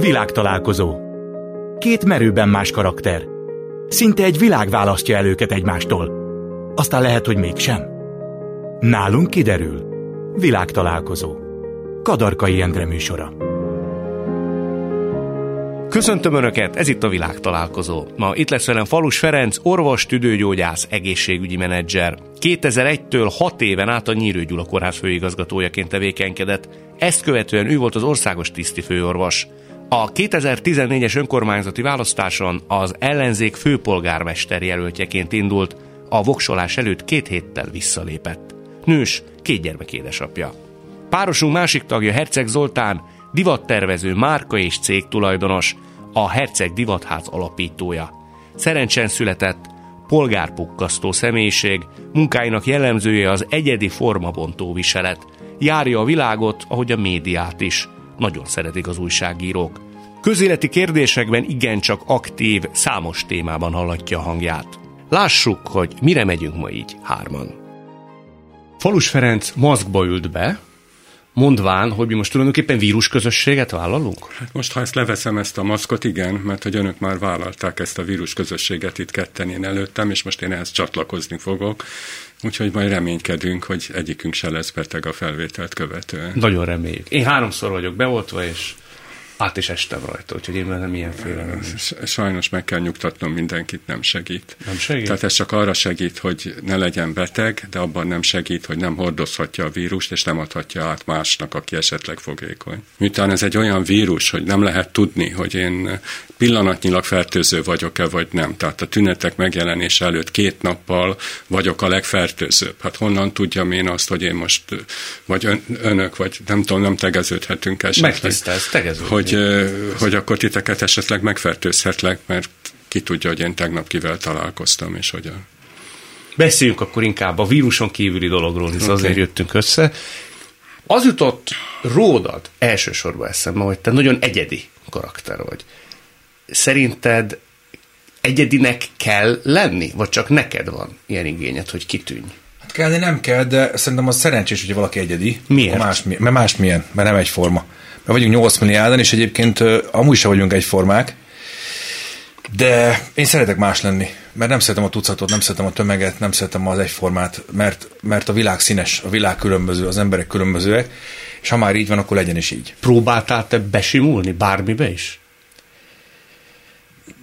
Világtalálkozó. Két merőben más karakter. Szinte egy világ választja el őket egymástól. Aztán lehet, hogy mégsem. Nálunk kiderül. Világtalálkozó. Kadarkai Endre műsora. Köszöntöm Önöket, ez itt a világtalálkozó. Ma itt lesz velem Falus Ferenc, orvos, tüdőgyógyász, egészségügyi menedzser. 2001-től 6 éven át a Nyírő Gyula Kórház főigazgatójaként tevékenykedett. Ezt követően ő volt az országos tisztifőorvos. A 2014-es önkormányzati választáson az ellenzék főpolgármester jelöltjeként indult, a voksolás előtt két héttel visszalépett. Nős, két gyermek édesapja. Párosunk másik tagja Herceg Zoltán, divattervező, márka és cég tulajdonos, a Herceg Divatház alapítója. Szerencsen született, polgárpukkasztó személyiség, munkáinak jellemzője az egyedi formabontó viselet. Járja a világot, ahogy a médiát is. Nagyon szeretik az újságírók. Közéleti kérdésekben igencsak aktív, számos témában hallatja a hangját. Lássuk, hogy mire megyünk ma így hárman. Falus Ferenc maszkba ült be, mondván, hogy mi most tulajdonképpen vírusközösséget vállalunk? Hát most, ha ezt leveszem ezt a maszkot, igen, mert hogy önök már vállalták ezt a vírusközösséget itt ketten én előttem, és most én ehhez csatlakozni fogok. Úgyhogy majd reménykedünk, hogy egyikünk se lesz beteg a felvételt követően. Nagyon reméljük. Én háromszor vagyok beoltva, és át is estem rajta, úgyhogy én nem ilyen félelem. Sajnos meg kell nyugtatnom mindenkit, nem segít. Nem segít? Tehát ez csak arra segít, hogy ne legyen beteg, de abban nem segít, hogy nem hordozhatja a vírust, és nem adhatja át másnak, aki esetleg fogékony. Miután ez egy olyan vírus, hogy nem lehet tudni, hogy én pillanatnyilag fertőző vagyok-e, vagy nem. Tehát a tünetek megjelenése előtt két nappal vagyok a legfertőzőbb. Hát honnan tudjam én azt, hogy én most, vagy ön, önök, vagy nem tudom, nem tegeződhetünk esetleg. Megtisztelsz, tegeződni. Hogy hogy, hogy akkor titeket esetleg megfertőzhetlek, mert ki tudja, hogy én tegnap kivel találkoztam, és hogyan. Beszéljünk akkor inkább a víruson kívüli dologról, hisz okay. azért jöttünk össze. Az jutott rólad elsősorban eszembe, hogy te nagyon egyedi karakter vagy. Szerinted egyedinek kell lenni, vagy csak neked van ilyen igényed, hogy kitűnj? Hát kell, nem kell, de szerintem az szerencsés, hogy valaki egyedi. Miért? Más, mert más milyen, mert nem egyforma mert vagyunk 8 milliárdan, és egyébként amúgy sem vagyunk egyformák, de én szeretek más lenni, mert nem szeretem a tucatot, nem szeretem a tömeget, nem szeretem az egyformát, mert, mert a világ színes, a világ különböző, az emberek különbözőek, és ha már így van, akkor legyen is így. Próbáltál te besimulni bármibe is?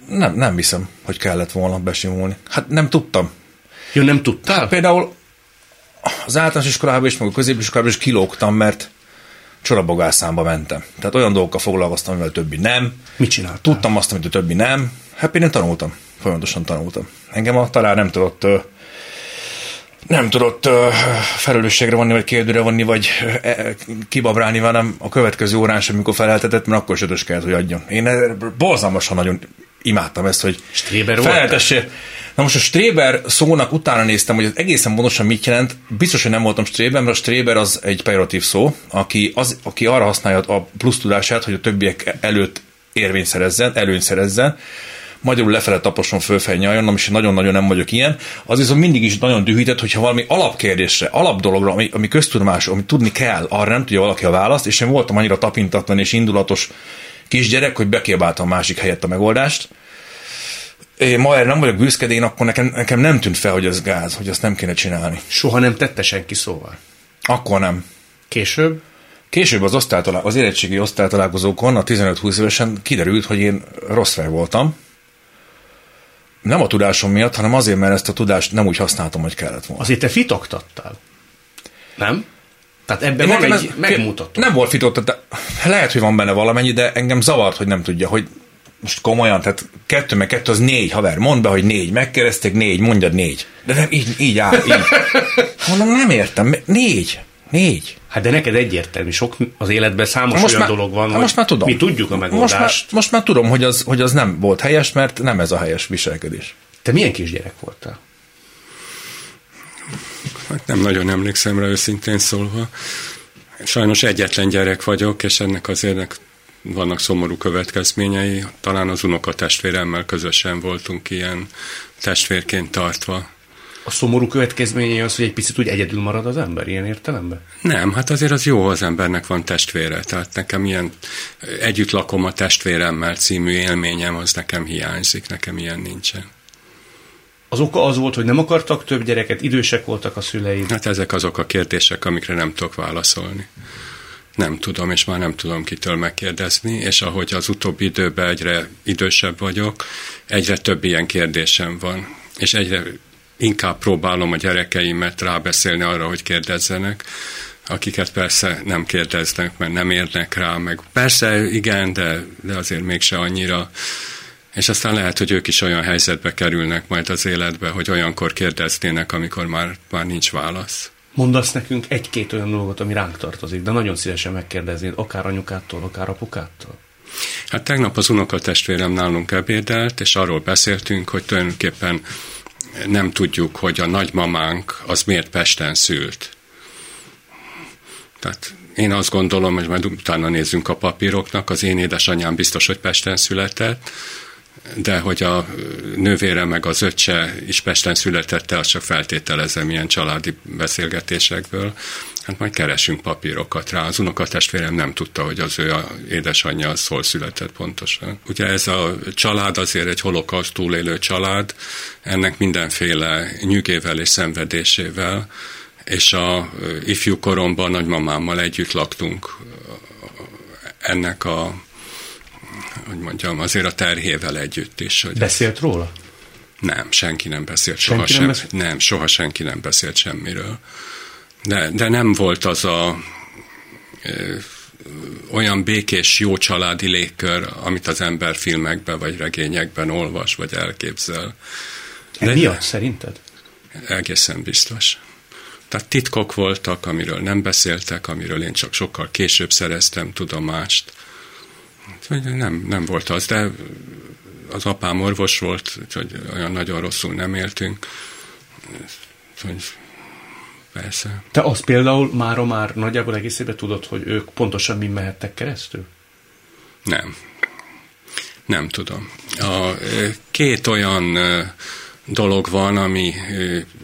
Nem, nem hiszem, hogy kellett volna besimulni. Hát nem tudtam. Jó, nem tudtál? Hát például az általános iskolában is, meg a középiskolában is kilógtam, mert csorabogászámba mentem. Tehát olyan dolgokkal foglalkoztam, amivel többi nem. Mit csináltál? Tudtam azt, amit a többi nem. Hát én tanultam. Folyamatosan tanultam. Engem a talán nem tudott nem tudott felelősségre vonni, vagy kérdőre vonni, vagy e, kibabrálni velem a következő órán sem, amikor feleltetett, mert akkor is kellett, hogy adjon. Én borzalmasan nagyon imádtam ezt, hogy Stréber feleltessél. Na most a Stréber szónak utána néztem, hogy ez egészen pontosan mit jelent. Biztos, hogy nem voltam Stréber, mert a Stréber az egy pejoratív szó, aki, az, aki arra használja a plusz tudását, hogy a többiek előtt érvényt szerezzen, előnyt szerezzen magyarul lefele taposon fölfel nyaljon, és nagyon-nagyon nem vagyok ilyen, az viszont mindig is nagyon dühített, hogyha valami alapkérdésre, alapdologra, ami, ami köztudomás, ami tudni kell, arra nem tudja valaki a választ, és én voltam annyira tapintatlan és indulatos kisgyerek, hogy bekiabáltam a másik helyett a megoldást, én ma erre nem vagyok büszke, de én akkor nekem, nekem nem tűnt fel, hogy ez gáz, hogy azt nem kéne csinálni. Soha nem tette senki szóval? Akkor nem. Később? Később az, osztálytalál, az érettségi osztálytalálkozókon a 15-20 évesen kiderült, hogy én rossz fej voltam. Nem a tudásom miatt, hanem azért, mert ezt a tudást nem úgy használtam, hogy kellett volna. Azért te fitoktattál? Nem? Tehát ebben van egy megmutató. Nem volt fitoktatás. Lehet, hogy van benne valamennyi, de engem zavart, hogy nem tudja, hogy most komolyan, tehát kettő meg kettő az négy, haver, mondd be, hogy négy, megkereszték négy, mondjad négy. De nem, így, így áll, így. Mondom, nem értem, négy, négy. Hát de neked egyértelmű, sok az életben számos most olyan már, dolog van, most már tudom. mi tudjuk a megoldást. Most már, most már tudom, hogy az, hogy az nem volt helyes, mert nem ez a helyes viselkedés. Te milyen kisgyerek voltál? Hát nem nagyon emlékszem rá őszintén szólva. Sajnos egyetlen gyerek vagyok, és ennek azért vannak szomorú következményei. Talán az unokatestvéremmel közösen voltunk ilyen testvérként tartva. A szomorú következménye az, hogy egy picit úgy egyedül marad az ember ilyen értelemben? Nem, hát azért az jó, az embernek van testvére. Tehát nekem ilyen együtt lakom a testvéremmel című élményem, az nekem hiányzik, nekem ilyen nincsen. Az oka az volt, hogy nem akartak több gyereket, idősek voltak a szüleid? Hát ezek azok a kérdések, amikre nem tudok válaszolni. Nem tudom, és már nem tudom kitől megkérdezni, és ahogy az utóbbi időben egyre idősebb vagyok, egyre több ilyen kérdésem van, és egyre inkább próbálom a gyerekeimet rábeszélni arra, hogy kérdezzenek, akiket persze nem kérdeznek, mert nem érnek rá, meg persze igen, de, de azért mégse annyira. És aztán lehet, hogy ők is olyan helyzetbe kerülnek majd az életbe, hogy olyankor kérdeznének, amikor már, már nincs válasz. Mondasz nekünk egy-két olyan dolgot, ami ránk tartozik, de nagyon szívesen megkérdeznéd, akár anyukától, akár apukától. Hát tegnap az unokatestvérem nálunk ebédelt, és arról beszéltünk, hogy tulajdonképpen nem tudjuk, hogy a nagymamánk az miért Pesten szült. Tehát én azt gondolom, hogy majd utána nézzünk a papíroknak, az én édesanyám biztos, hogy Pesten született, de hogy a nővére meg az öccse is Pesten születette, azt csak feltételezem ilyen családi beszélgetésekből. Hát majd keresünk papírokat rá. Az unokatestvérem nem tudta, hogy az ő a édesanyja az hol született pontosan. Ugye ez a család azért egy holokauszt túlélő család, ennek mindenféle nyűgével és szenvedésével, és a ifjú koromban nagymamámmal együtt laktunk ennek a hogy mondjam, azért a terhével együtt is. Hogy Beszélt róla? Nem, senki nem beszélt soha senki sem, nem, beszélt? nem, soha senki nem beszélt semmiről. De, de nem volt az a ö, olyan békés, jó családi légkör, amit az ember filmekben vagy regényekben olvas, vagy elképzel. De miatt szerinted? Egészen biztos. Tehát titkok voltak, amiről nem beszéltek, amiről én csak sokkal később szereztem tudomást. Nem, nem volt az, de az apám orvos volt, úgyhogy olyan nagyon rosszul nem éltünk. Úgyhogy persze. Te azt például mára már nagyjából egészében tudod, hogy ők pontosan mi mehettek keresztül? Nem. Nem tudom. A két olyan dolog van, ami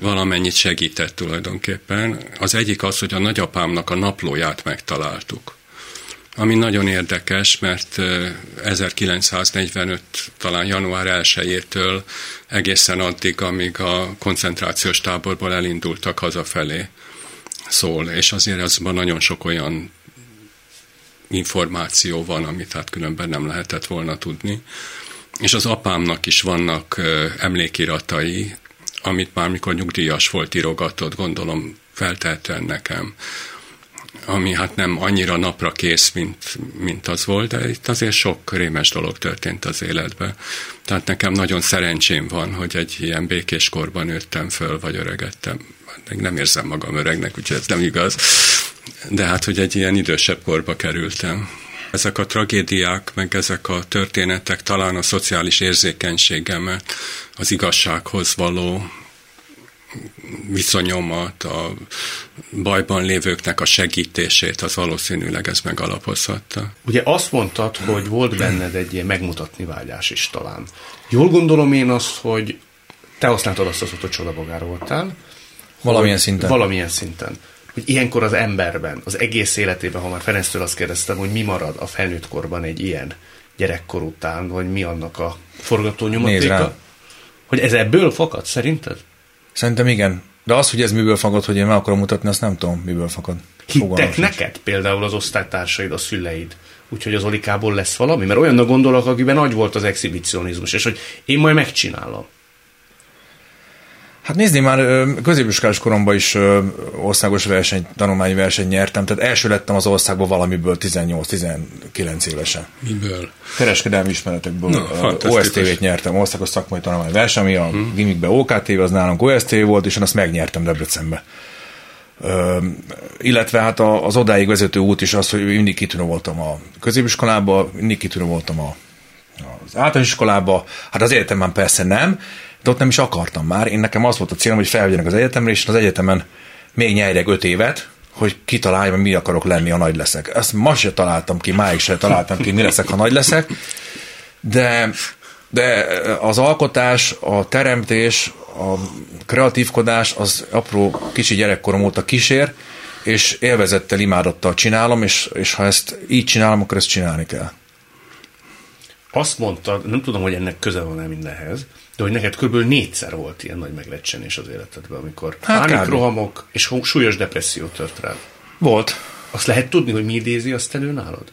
valamennyit segített tulajdonképpen. Az egyik az, hogy a nagyapámnak a naplóját megtaláltuk ami nagyon érdekes, mert 1945 talán január 1-től egészen addig, amíg a koncentrációs táborból elindultak hazafelé szól, és azért azban nagyon sok olyan információ van, amit hát különben nem lehetett volna tudni. És az apámnak is vannak emlékiratai, amit már mikor nyugdíjas volt írogatott, gondolom feltehetően nekem ami hát nem annyira napra kész, mint, mint az volt, de itt azért sok rémes dolog történt az életben. Tehát nekem nagyon szerencsém van, hogy egy ilyen békés korban nőttem föl, vagy öregettem. Még nem érzem magam öregnek, úgyhogy ez nem igaz. De hát, hogy egy ilyen idősebb korba kerültem. Ezek a tragédiák, meg ezek a történetek talán a szociális érzékenységemet, az igazsághoz való viszonyomat, a bajban lévőknek a segítését, az valószínűleg ez megalapozhatta. Ugye azt mondtad, hogy volt benned egy ilyen megmutatni vágyás is talán. Jól gondolom én azt, hogy te használtad azt az hogy csodabogár voltál. Valamilyen szinten. Valamilyen szinten. Hogy ilyenkor az emberben, az egész életében, ha már Ferenctől azt kérdeztem, hogy mi marad a felnőtt korban egy ilyen gyerekkor után, vagy mi annak a forgatónyomatéka, hogy ez ebből fakad szerinted? Szerintem igen. De az, hogy ez miből fakad, hogy én meg akarom mutatni, azt nem tudom, miből fakad. Hittek neked például az osztálytársaid, a szüleid, úgyhogy az Olikából lesz valami? Mert olyannak gondolok, akiben nagy volt az exhibicionizmus, és hogy én majd megcsinálom. Hát nézni, már középiskolás koromban is országos verseny, tanulmányi verseny nyertem, tehát első lettem az országban valamiből 18-19 évesen. Miből? Kereskedelmi ismeretekből. No, OSTV-t nyertem, országos szakmai tanulmányi verseny, ami a hmm. gimikben OKT, az nálunk OSTV volt, és én azt megnyertem Debrecenbe. Ö, illetve hát az odáig vezető út is az, hogy mindig kitűnő voltam a középiskolába, mindig kitűnő voltam a, az általános iskolába, hát az egyetemen persze nem, de ott nem is akartam már. Én nekem az volt a célom, hogy felvegyenek az egyetemre, és az egyetemen még nyerjek öt évet, hogy kitaláljam, mi akarok lenni, ha nagy leszek. Ezt ma se találtam ki, máig se találtam ki, mi leszek, ha nagy leszek, de, de az alkotás, a teremtés, a kreatívkodás az apró kicsi gyerekkorom óta kísér, és élvezettel, imádattal csinálom, és, és ha ezt így csinálom, akkor ezt csinálni kell. Azt mondtad, nem tudom, hogy ennek köze van-e mindenhez, de hogy neked kb. négyszer volt ilyen nagy meglecsenés az életedben, amikor Hát pánikrohamok és súlyos depresszió tört rád. Volt. Azt lehet tudni, hogy mi idézi azt elő nálad?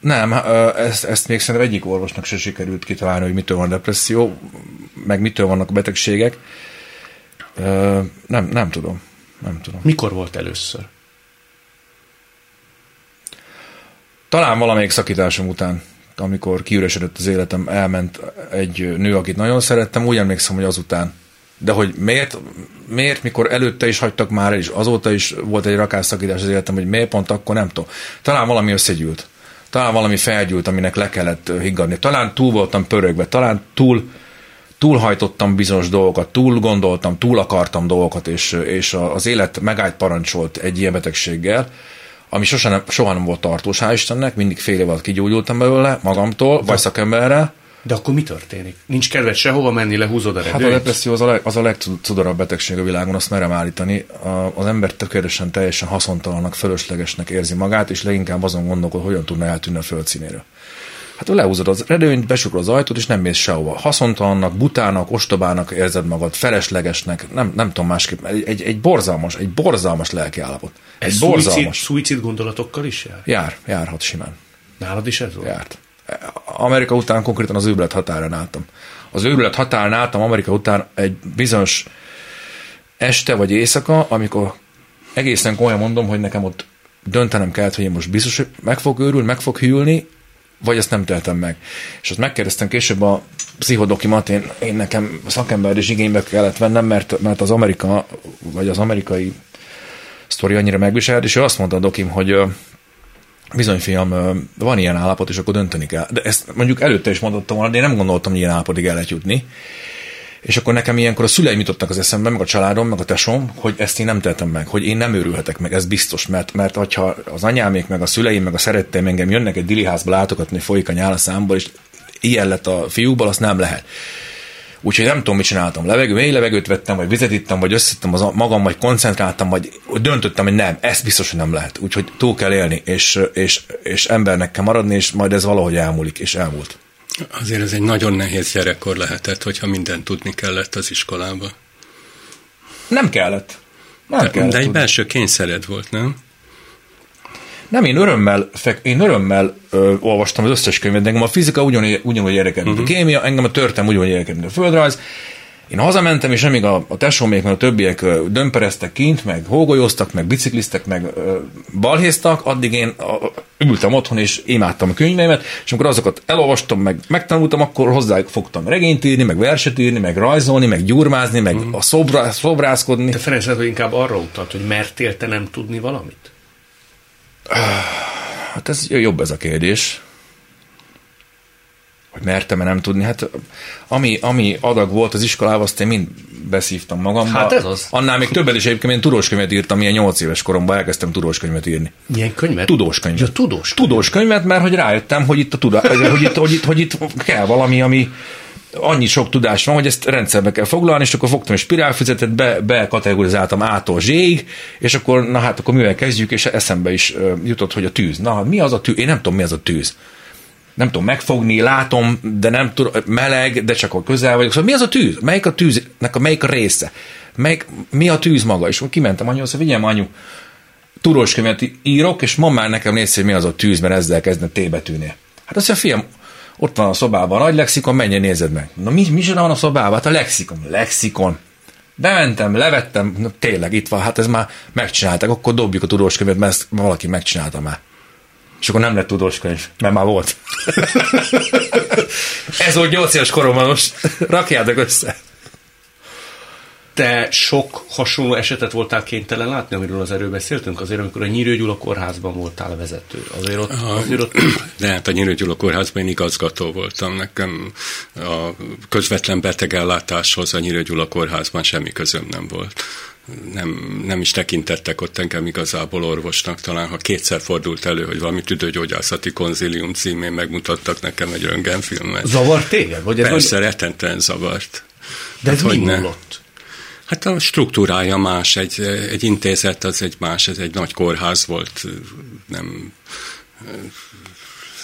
Nem, ezt, ezt még szerintem egyik orvosnak se sikerült kitalálni, hogy mitől van depresszió, meg mitől vannak a betegségek. Nem, nem tudom. Nem tudom. Mikor volt először? Talán valamelyik szakításom után, amikor kiüresedett az életem, elment egy nő, akit nagyon szerettem, úgy emlékszem, hogy azután. De hogy miért, miért, mikor előtte is hagytak már el, és azóta is volt egy rakás szakítás az életem, hogy miért pont akkor nem tudom. Talán valami összegyűlt. Talán valami felgyűlt, aminek le kellett higgadni. Talán túl voltam pörögve, talán túl, túlhajtottam bizonyos dolgokat, túl gondoltam, túl akartam dolgokat, és, és az élet megállt parancsolt egy ilyen betegséggel, ami sosem nem, soha nem volt tartós, hál' Istennek, mindig fél év alatt kigyógyultam belőle, magamtól, vagy szakemberrel. De akkor mi történik? Nincs kedved sehova menni, lehúzod a Hát a redőnyt? depresszió az a, leg, az a legcudorabb betegség a világon, azt merem állítani. A, az ember tökéletesen, teljesen haszontalannak, fölöslegesnek érzi magát, és leginkább azon gondolkod, hogyan tudna eltűnni a földszínéről. Hát lehúzod az redőnyt, besukrod az ajtót, és nem mész sehova. Haszontalannak, butának, ostobának érzed magad, feleslegesnek, nem, nem tudom másképp. Egy, egy, egy borzalmas, egy borzalmas lelki állapot. Egy Ez borzalmas. szuicid gondolatokkal is jár? Jár, járhat simán. Nálad is ez volt? Járt. Amerika után konkrétan az őrület határán álltam. Az őrület határán álltam Amerika után egy bizonyos este vagy éjszaka, amikor egészen komolyan mondom, hogy nekem ott döntenem kellett, hogy én most biztos, hogy meg fog őrülni, meg fog hűlni, vagy ezt nem teltem meg. És azt megkérdeztem később a pszichodokimat, én, én nekem szakember is igénybe kellett vennem, mert, mert az Amerika, vagy az amerikai sztori annyira megviselt, és ő azt mondta a dokim, hogy bizony fiam, van ilyen állapot, és akkor dönteni kell. De ezt mondjuk előtte is mondottam volna, de én nem gondoltam, hogy ilyen állapotig el lehet jutni. És akkor nekem ilyenkor a szüleim jutottak az eszembe, meg a családom, meg a tesom, hogy ezt én nem tettem meg, hogy én nem őrülhetek meg, ez biztos, mert, mert hogyha az anyámék, meg a szüleim, meg a szeretteim engem jönnek egy diliházba látogatni, folyik a nyál számból, és ilyen lett a fiúkból, azt nem lehet. Úgyhogy nem tudom, mit csináltam. Levegő, mély levegőt vettem, vagy vizet ittam, vagy összettem az magam, vagy koncentráltam, vagy döntöttem, hogy nem, ezt biztos, hogy nem lehet. Úgyhogy túl kell élni, és, és, és embernek kell maradni, és majd ez valahogy elmúlik, és elmúlt. Azért ez egy nagyon nehéz gyerekkor lehetett, hogyha mindent tudni kellett az iskolába. Nem kellett. Nem De, kellett de egy tudni. belső kényszered volt, nem? Nem, én örömmel, én örömmel ö, olvastam az összes könyvet, de engem a fizika ugyanúgy, ugyanúgy érdekel, mint uh-huh. a kémia, engem a történelem ugyanúgy érdekel, mint a földrajz. Én hazamentem, és amíg a, a tesómék, meg a többiek dömpereztek kint, meg hógolyoztak, meg bicikliztek, meg ö, balhéztak, addig én a, ültem otthon, és imádtam a könyveimet, és amikor azokat elolvastam, meg megtanultam, akkor hozzájuk fogtam regényt írni, meg verset írni, meg rajzolni, meg gyurmázni, meg uh-huh. a szobra, szobrászkodni. Te Ferenc hogy inkább arra utalt, hogy mertél te nem tudni valamit? Hát ez jobb ez a kérdés. Hogy mertem-e nem tudni. Hát ami, ami adag volt az iskolában, azt én mind beszívtam magamba. Hát ez az. Annál még többet is egyébként én tudós könyvet írtam, ilyen 8 éves koromban elkezdtem tudós könyvet írni. Milyen könyvet? Tudós könyvet. Ja, tudós. Tudós könyvet, mert hogy rájöttem, hogy itt, a tudá, hogy, itt, hogy, itt, hogy itt kell valami, ami annyi sok tudás van, hogy ezt rendszerbe kell foglalni, és akkor fogtam egy spirálfüzetet, be, bekategorizáltam A-tól Z-ig, és akkor, na hát akkor mivel kezdjük, és eszembe is jutott, hogy a tűz. Na, mi az a tűz? Én nem tudom, mi az a tűz. Nem tudom megfogni, látom, de nem tudom, meleg, de csak akkor közel vagyok. Szóval mi az a tűz? Melyik a tűznek a melyik a része? Melyik, mi a tűz maga? És kimentem anyu, azt mondja, figyelj, anyu, tudós könyvet írok, és ma már nekem nézsz, hogy mi az a tűz, mert ezzel kezdne T betűnél. Hát azt mondja, fiam, ott van a szobában a nagy lexikon, menjen nézed meg. Na mi, mi van a szobában? Hát a lexikon. Lexikon. Bementem, levettem, na, tényleg itt van, hát ez már megcsinálták, akkor dobjuk a tudós mert ezt valaki megcsinálta már. És akkor nem lett tudós könyv, mert már volt. ez volt 8 éves koromban, most rakjátok össze. Te sok hasonló esetet voltál kénytelen látni, amiről az erről beszéltünk? Azért, amikor a Nyírő Gyula kórházban voltál vezető. Azért ott, azért ott De hát a Nyírő Gyula kórházban én igazgató voltam. Nekem a közvetlen betegellátáshoz a Nyírő Gyula kórházban semmi közöm nem volt. Nem, nem is tekintettek ott engem igazából orvosnak, talán ha kétszer fordult elő, hogy valami tüdőgyógyászati konzilium címén megmutattak nekem egy röntgenfilmet. Zavart téged? Vagy ez Persze, vagy... rettentően zavart. De ez hát, mi múlott? Hát a struktúrája más, egy, egy intézet az egy más, ez egy nagy kórház volt, nem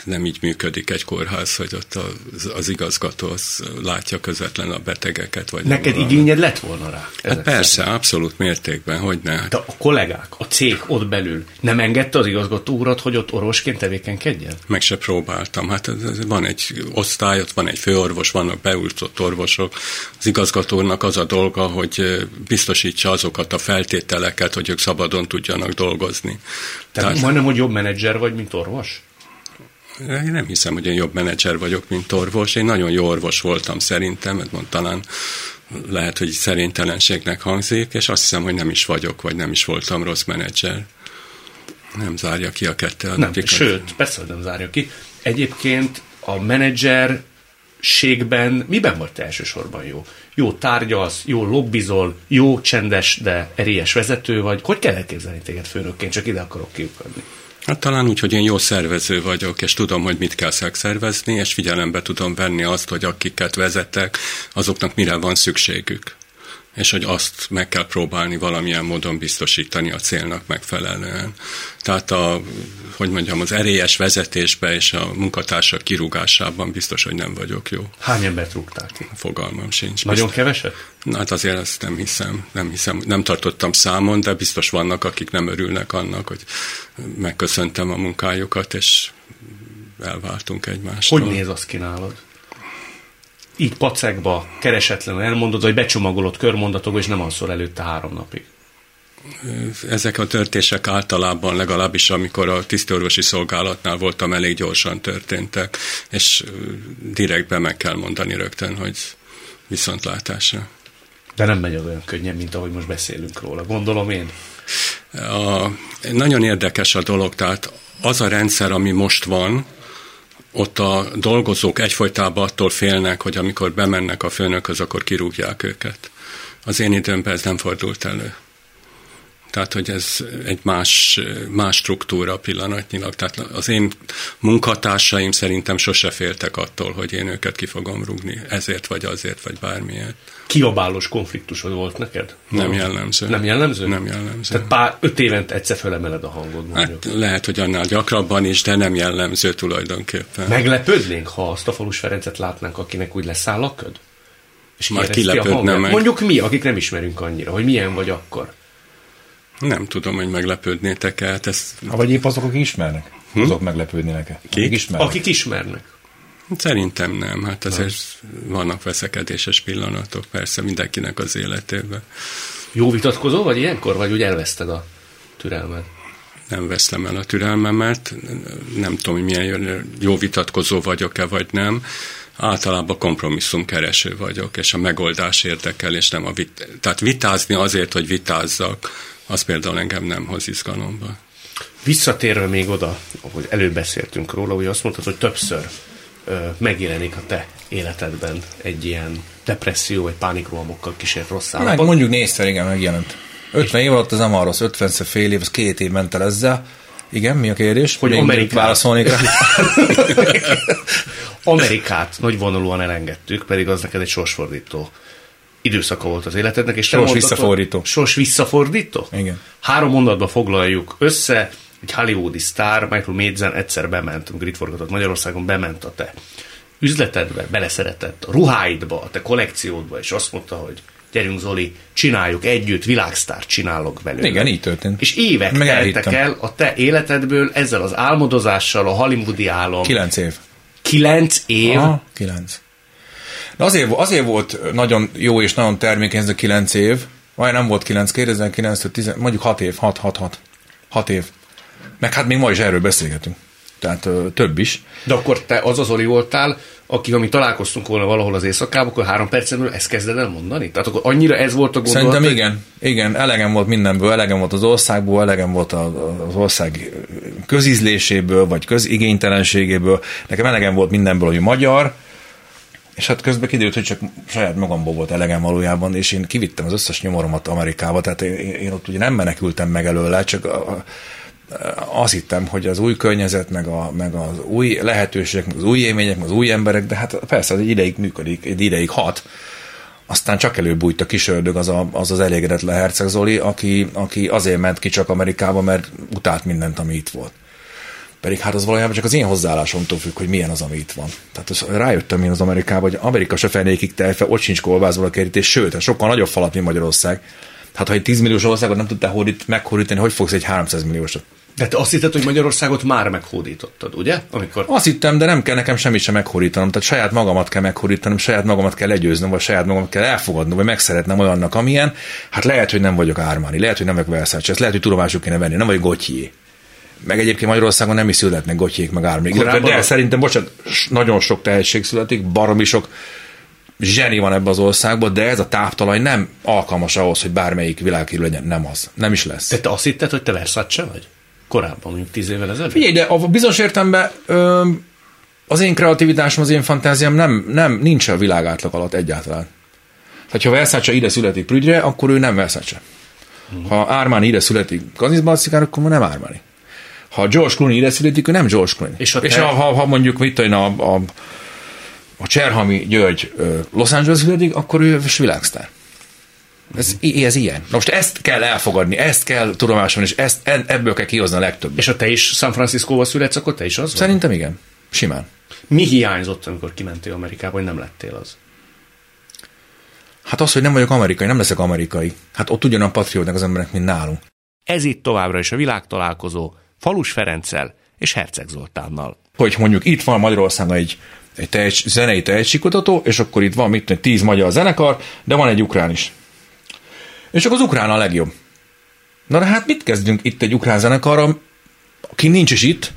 nem így működik egy kórház, hogy ott az, az igazgató az látja közvetlen a betegeket. Vagy Neked igényed lett volna rá? Hát persze, szerint. abszolút mértékben, hogy ne. De a kollégák, a cég ott belül nem engedte az igazgató urat, hogy ott orvosként tevékenykedjen? Meg se próbáltam. Hát van egy osztály, ott van egy főorvos, vannak beültott orvosok. Az igazgatónak az a dolga, hogy biztosítsa azokat a feltételeket, hogy ők szabadon tudjanak dolgozni. Tehát, Tehát majdnem, hogy jobb menedzser vagy, mint orvos? Én nem hiszem, hogy én jobb menedzser vagyok, mint orvos. Én nagyon jó orvos voltam szerintem, mert mond, talán lehet, hogy szerintelenségnek hangzik, és azt hiszem, hogy nem is vagyok, vagy nem is voltam rossz menedzser. Nem zárja ki a kettő. Nem, sőt, persze, hogy nem zárja ki. Egyébként a menedzser ségben miben vagy te elsősorban jó? Jó tárgyalsz, jó lobbizol, jó csendes, de erélyes vezető vagy? Hogy kell elképzelni téged főnökként? Csak ide akarok kiukadni. Hát talán úgy, hogy én jó szervező vagyok, és tudom, hogy mit kell szervezni, és figyelembe tudom venni azt, hogy akiket vezetek, azoknak mire van szükségük és hogy azt meg kell próbálni valamilyen módon biztosítani a célnak megfelelően. Tehát a, hogy mondjam, az erélyes vezetésbe és a munkatársak kirúgásában biztos, hogy nem vagyok jó. Hány embert rúgtál ki? Fogalmam sincs. Nagyon biztos. keveset? Na, hát azért ezt nem hiszem, nem hiszem, nem tartottam számon, de biztos vannak, akik nem örülnek annak, hogy megköszöntem a munkájukat, és elváltunk egymástól. Hogy néz azt ki nálad? Így pacekba, keresetlen elmondod, vagy becsomagolod körmondatokba, és nem alszol előtte három napig. Ezek a történések általában, legalábbis amikor a tisztorvosi szolgálatnál voltam, elég gyorsan történtek, és direktben meg kell mondani rögtön, hogy viszontlátásra. De nem megy olyan könnyen, mint ahogy most beszélünk róla, gondolom én. A, nagyon érdekes a dolog, tehát az a rendszer, ami most van, ott a dolgozók egyfolytában attól félnek, hogy amikor bemennek a főnökhöz, akkor kirúgják őket. Az én időmben ez nem fordult elő. Tehát, hogy ez egy más, más struktúra pillanatnyilag. Tehát az én munkatársaim szerintem sose féltek attól, hogy én őket ki fogom rúgni. Ezért vagy azért, vagy bármiért. Kiabálós konfliktusod volt neked? Nem jellemző. Nem jellemző? Nem jellemző. Tehát pár, öt évent egyszer felemeled a hangod, mondjuk. Hát lehet, hogy annál gyakrabban is, de nem jellemző tulajdonképpen. Meglepődnénk, ha azt a Falus Ferencet látnánk, akinek úgy leszáll a köd? És Már kilepődne meg. Mondjuk mi, akik nem ismerünk annyira, hogy milyen vagy akkor. Nem tudom, hogy meglepődnétek el. Hát ezt... Ha vagy épp azok, akik ismernek. Hm? Azok meglepődnének-e? Akik ismernek. Akik ismernek. Szerintem nem. Hát azért nem. vannak veszekedéses pillanatok, persze mindenkinek az életében. Jó vitatkozó vagy ilyenkor, vagy úgy elveszted a türelmet? Nem veszem el a türelmemet, nem tudom, hogy milyen jó vitatkozó vagyok-e, vagy nem. Általában kompromisszumkereső vagyok, és a megoldás érdekel, és nem a vit- Tehát vitázni azért, hogy vitázzak, az például engem nem hoz izgalomba. Visszatérve még oda, ahogy előbb beszéltünk róla, hogy azt mondtad, hogy többször ö, megjelenik a te életedben egy ilyen depresszió, vagy pánikrohamokkal kísért rossz állapot. Meg mondjuk négyszer, igen, megjelent. 50 év alatt az nem arra, 50 fél év, az két év ment el ezzel. Igen, mi a kérdés? Hogy Amerikát válaszolni rá. Amerikát nagy vonalúan elengedtük, pedig az neked egy sorsfordító időszaka volt az életednek, és sors visszafordító. Sors visszafordító? Igen. Három mondatba foglaljuk össze, egy hollywoodi sztár, Michael Madsen egyszer bement, amikor itt forgatott Magyarországon, bement a te üzletedbe, beleszeretett a ruháidba, a te kollekciódba, és azt mondta, hogy gyerünk Zoli, csináljuk együtt, világsztárt csinálok belőle. Igen, így történt. És évek Meg teltek el a te életedből ezzel az álmodozással, a hollywoodi álom. Kilenc év. Kilenc év? Aha, kilenc. De azért, azért volt nagyon jó és nagyon termékeny ez a 9 év, vagy nem volt 9, 2009 10, mondjuk 6 év, 6, 6, 6. 6 év. Meg hát még ma is erről beszélgetünk. Tehát ö, több is. De akkor te az az Oli voltál, aki, ami találkoztunk volna valahol az éjszakában, akkor három percen ezt kezded el mondani? Tehát akkor annyira ez volt a gondolat? Szerintem igen. Igen, elegem volt mindenből, elegem volt az országból, elegem volt az ország közízléséből, vagy közigénytelenségéből. Nekem elegem volt mindenből, hogy magyar, És hát közben kiderült, hogy csak saját magamból volt elegem valójában, és én kivittem az összes nyomoromat Amerikába, tehát én, én ott ugye nem menekültem meg előle, csak a, azt hittem, hogy az új környezet, meg, a, meg az új lehetőségek, meg az új élmények, meg az új emberek, de hát persze, egy ideig működik, egy ideig hat, aztán csak előbújt a kis ördög az a, az, az elégedetlen Herceg Zoli, aki, aki azért ment ki csak Amerikába, mert utált mindent, ami itt volt. Pedig hát az valójában csak az én hozzáállásomtól függ, hogy milyen az, ami itt van. Tehát az, rájöttem én az Amerikába, hogy Amerika se fenékig telfe, ott sincs kolbászból a kerítés, sőt, sokkal nagyobb falat, mint Magyarország. Hát ha egy 10 milliós országot nem tudtál hódít, meghódítani, hogy fogsz egy 300 milliósat? De te azt hitted, hogy Magyarországot már meghódítottad, ugye? Amikor... Azt hittem, de nem kell nekem semmit sem meghódítanom. Tehát saját magamat kell meghódítanom, saját magamat kell legyőznöm, vagy saját magamat kell elfogadnom, vagy megszeretnem olyannak, amilyen. Hát lehet, hogy nem vagyok Ármáni, lehet, hogy nem vagyok Versace, lehet, hogy tudomásul kéne venni, nem vagyok Gauthier. Meg egyébként Magyarországon nem is születnek Gauthier meg Ármáni. De, de szerintem, bocsánat, nagyon sok tehetség születik, baromi sok zseni van ebbe az országban, de ez a táptalaj nem alkalmas ahhoz, hogy bármelyik világhírű legyen. Nem az. Nem is lesz. De te azt hitted, hogy te Versace vagy? Korábban, mondjuk tíz évvel ezelőtt? Figyelj, de a bizonyos értelemben ö, az én kreativitásom, az én fantáziám nem, nem nincs a világ átlag alatt egyáltalán. Tehát, ha Versace ide születik Prügyre, akkor ő nem Versace. Ha Armani ide születik Kazizbalcikár, akkor nem Armani. Ha George Clooney ide születik, ő nem George Clooney. És, és ha, ha, ha mondjuk mit a, a, a Cserhami György Los Angeles születik, akkor ő világsztár. Ez, ez ilyen. Na most ezt kell elfogadni, ezt kell tudomáson, és ezt, ebből kell kihozni a legtöbb. És ha te is San Francisco-val születsz, akkor te is az Szerintem vagy? igen. Simán. Mi hiányzott, amikor kimentél Amerikába, hogy nem lettél az? Hát az, hogy nem vagyok amerikai, nem leszek amerikai. Hát ott ugyanolyan patriótnak az emberek, mint nálunk. Ez itt továbbra is a világtalálkozó Falus Ferenccel és Herceg Zoltánnal. Hogy mondjuk itt van Magyarországon egy, egy tehetség, zenei tehetségkutató, és akkor itt van mit, tíz magyar zenekar, de van egy ukrán is. És akkor az ukrán a legjobb. Na de hát mit kezdünk itt egy ukrán zenekarra, aki nincs is itt,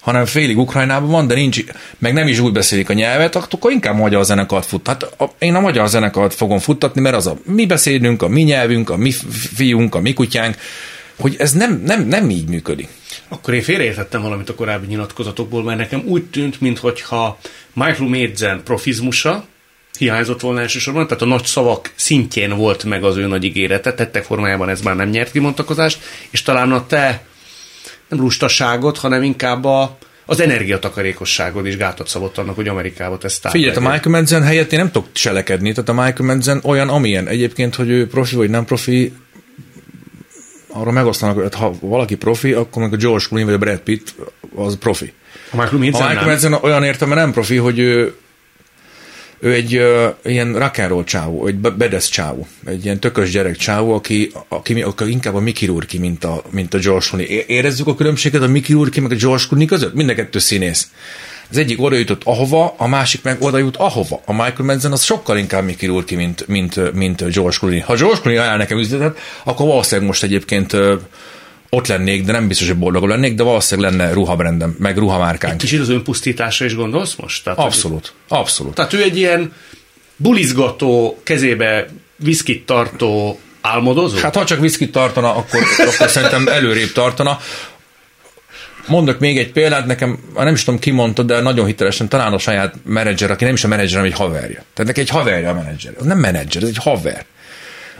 hanem félig Ukrajnában van, de nincs, meg nem is úgy beszélik a nyelvet, akkor inkább magyar zenekart fut. Hát a, én a magyar zenekart fogom futtatni, mert az a mi beszédünk, a mi nyelvünk, a mi fiunk, a mi kutyánk, hogy ez nem, nem, nem így működik. Akkor én félreértettem valamit a korábbi nyilatkozatokból, mert nekem úgy tűnt, mintha Michael Madsen profizmusa, hiányzott volna elsősorban, tehát a nagy szavak szintjén volt meg az ő nagy ígérete, tettek formájában ez már nem nyert kimontakozást, és talán a te nem lustaságot, hanem inkább a, az energiatakarékosságod is gátat szabott annak, hogy Amerikába ezt Figyelj, a Michael Madsen helyett én nem tudok cselekedni, tehát a Michael Madsen olyan, amilyen. Egyébként, hogy ő profi vagy nem profi, arra megosztanak, hogy ha valaki profi, akkor meg a George Clooney vagy a Brad Pitt az profi. A Michael Madsen, a Michael Madsen olyan értem, nem profi, hogy ő ő egy uh, ilyen rock'n'roll csávó, egy bedesz csávó, egy ilyen tökös gyerek csávó, aki, aki, aki inkább a Mickey Rourke, mint a, mint a George Clooney. Érezzük a különbséget a Mickey Rourke meg a George Clooney között? Mind a kettő színész. Az egyik oda jutott ahova, a másik meg oda jut ahova. A Michael Madsen az sokkal inkább Mickey Rourke, mint, mint, mint George Clooney. Ha George Clooney ajánl nekem üzletet, akkor valószínűleg most egyébként ott lennék, de nem biztos, hogy boldog lennék, de valószínűleg lenne ruhabrendem, meg ruhamárkánk. Egy kicsit az önpusztításra is gondolsz most? Tehát, abszolút, hogy, abszolút. Tehát ő egy ilyen bulizgató, kezébe viszkit tartó álmodozó? Hát ha csak viszkit tartana, akkor, akkor szerintem előrébb tartana. Mondok még egy példát, nekem nem is tudom ki mondta, de nagyon hitelesen talán a saját menedzser, aki nem is a menedzser, hanem egy haverja. Tehát neki egy haverja a menedzser. Az nem menedzser, ez egy haver.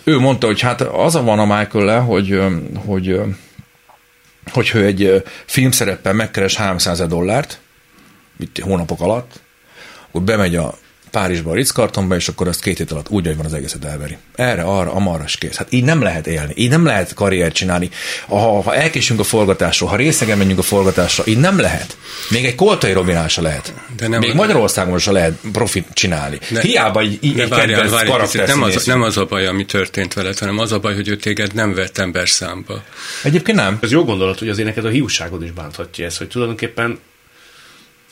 Ő mondta, hogy hát az a van a michael hogy, hogy hogy ő egy filmszereppel megkeres 300 dollárt, itt hónapok alatt, akkor bemegy a Párizsba a Ritz-kartonba, és akkor azt két hét alatt úgy, hogy van az egészet elveri. Erre, arra, amarra is kész. Hát így nem lehet élni, így nem lehet karriert csinálni. Ha, ha elkésünk a forgatásról, ha részegen menjünk a forgatásra, így nem lehet. Még egy koltai robinása lehet. De nem Még az... Magyarországon se lehet profit csinálni. De, Hiába így, így de várjál, várjál, nem, az, nem az a baj, ami történt veled, hanem az a baj, hogy ő téged nem vett ember számba. Egyébként nem. Ez jó gondolat, hogy azért neked a hiúságod is bánthatja ez, hogy tulajdonképpen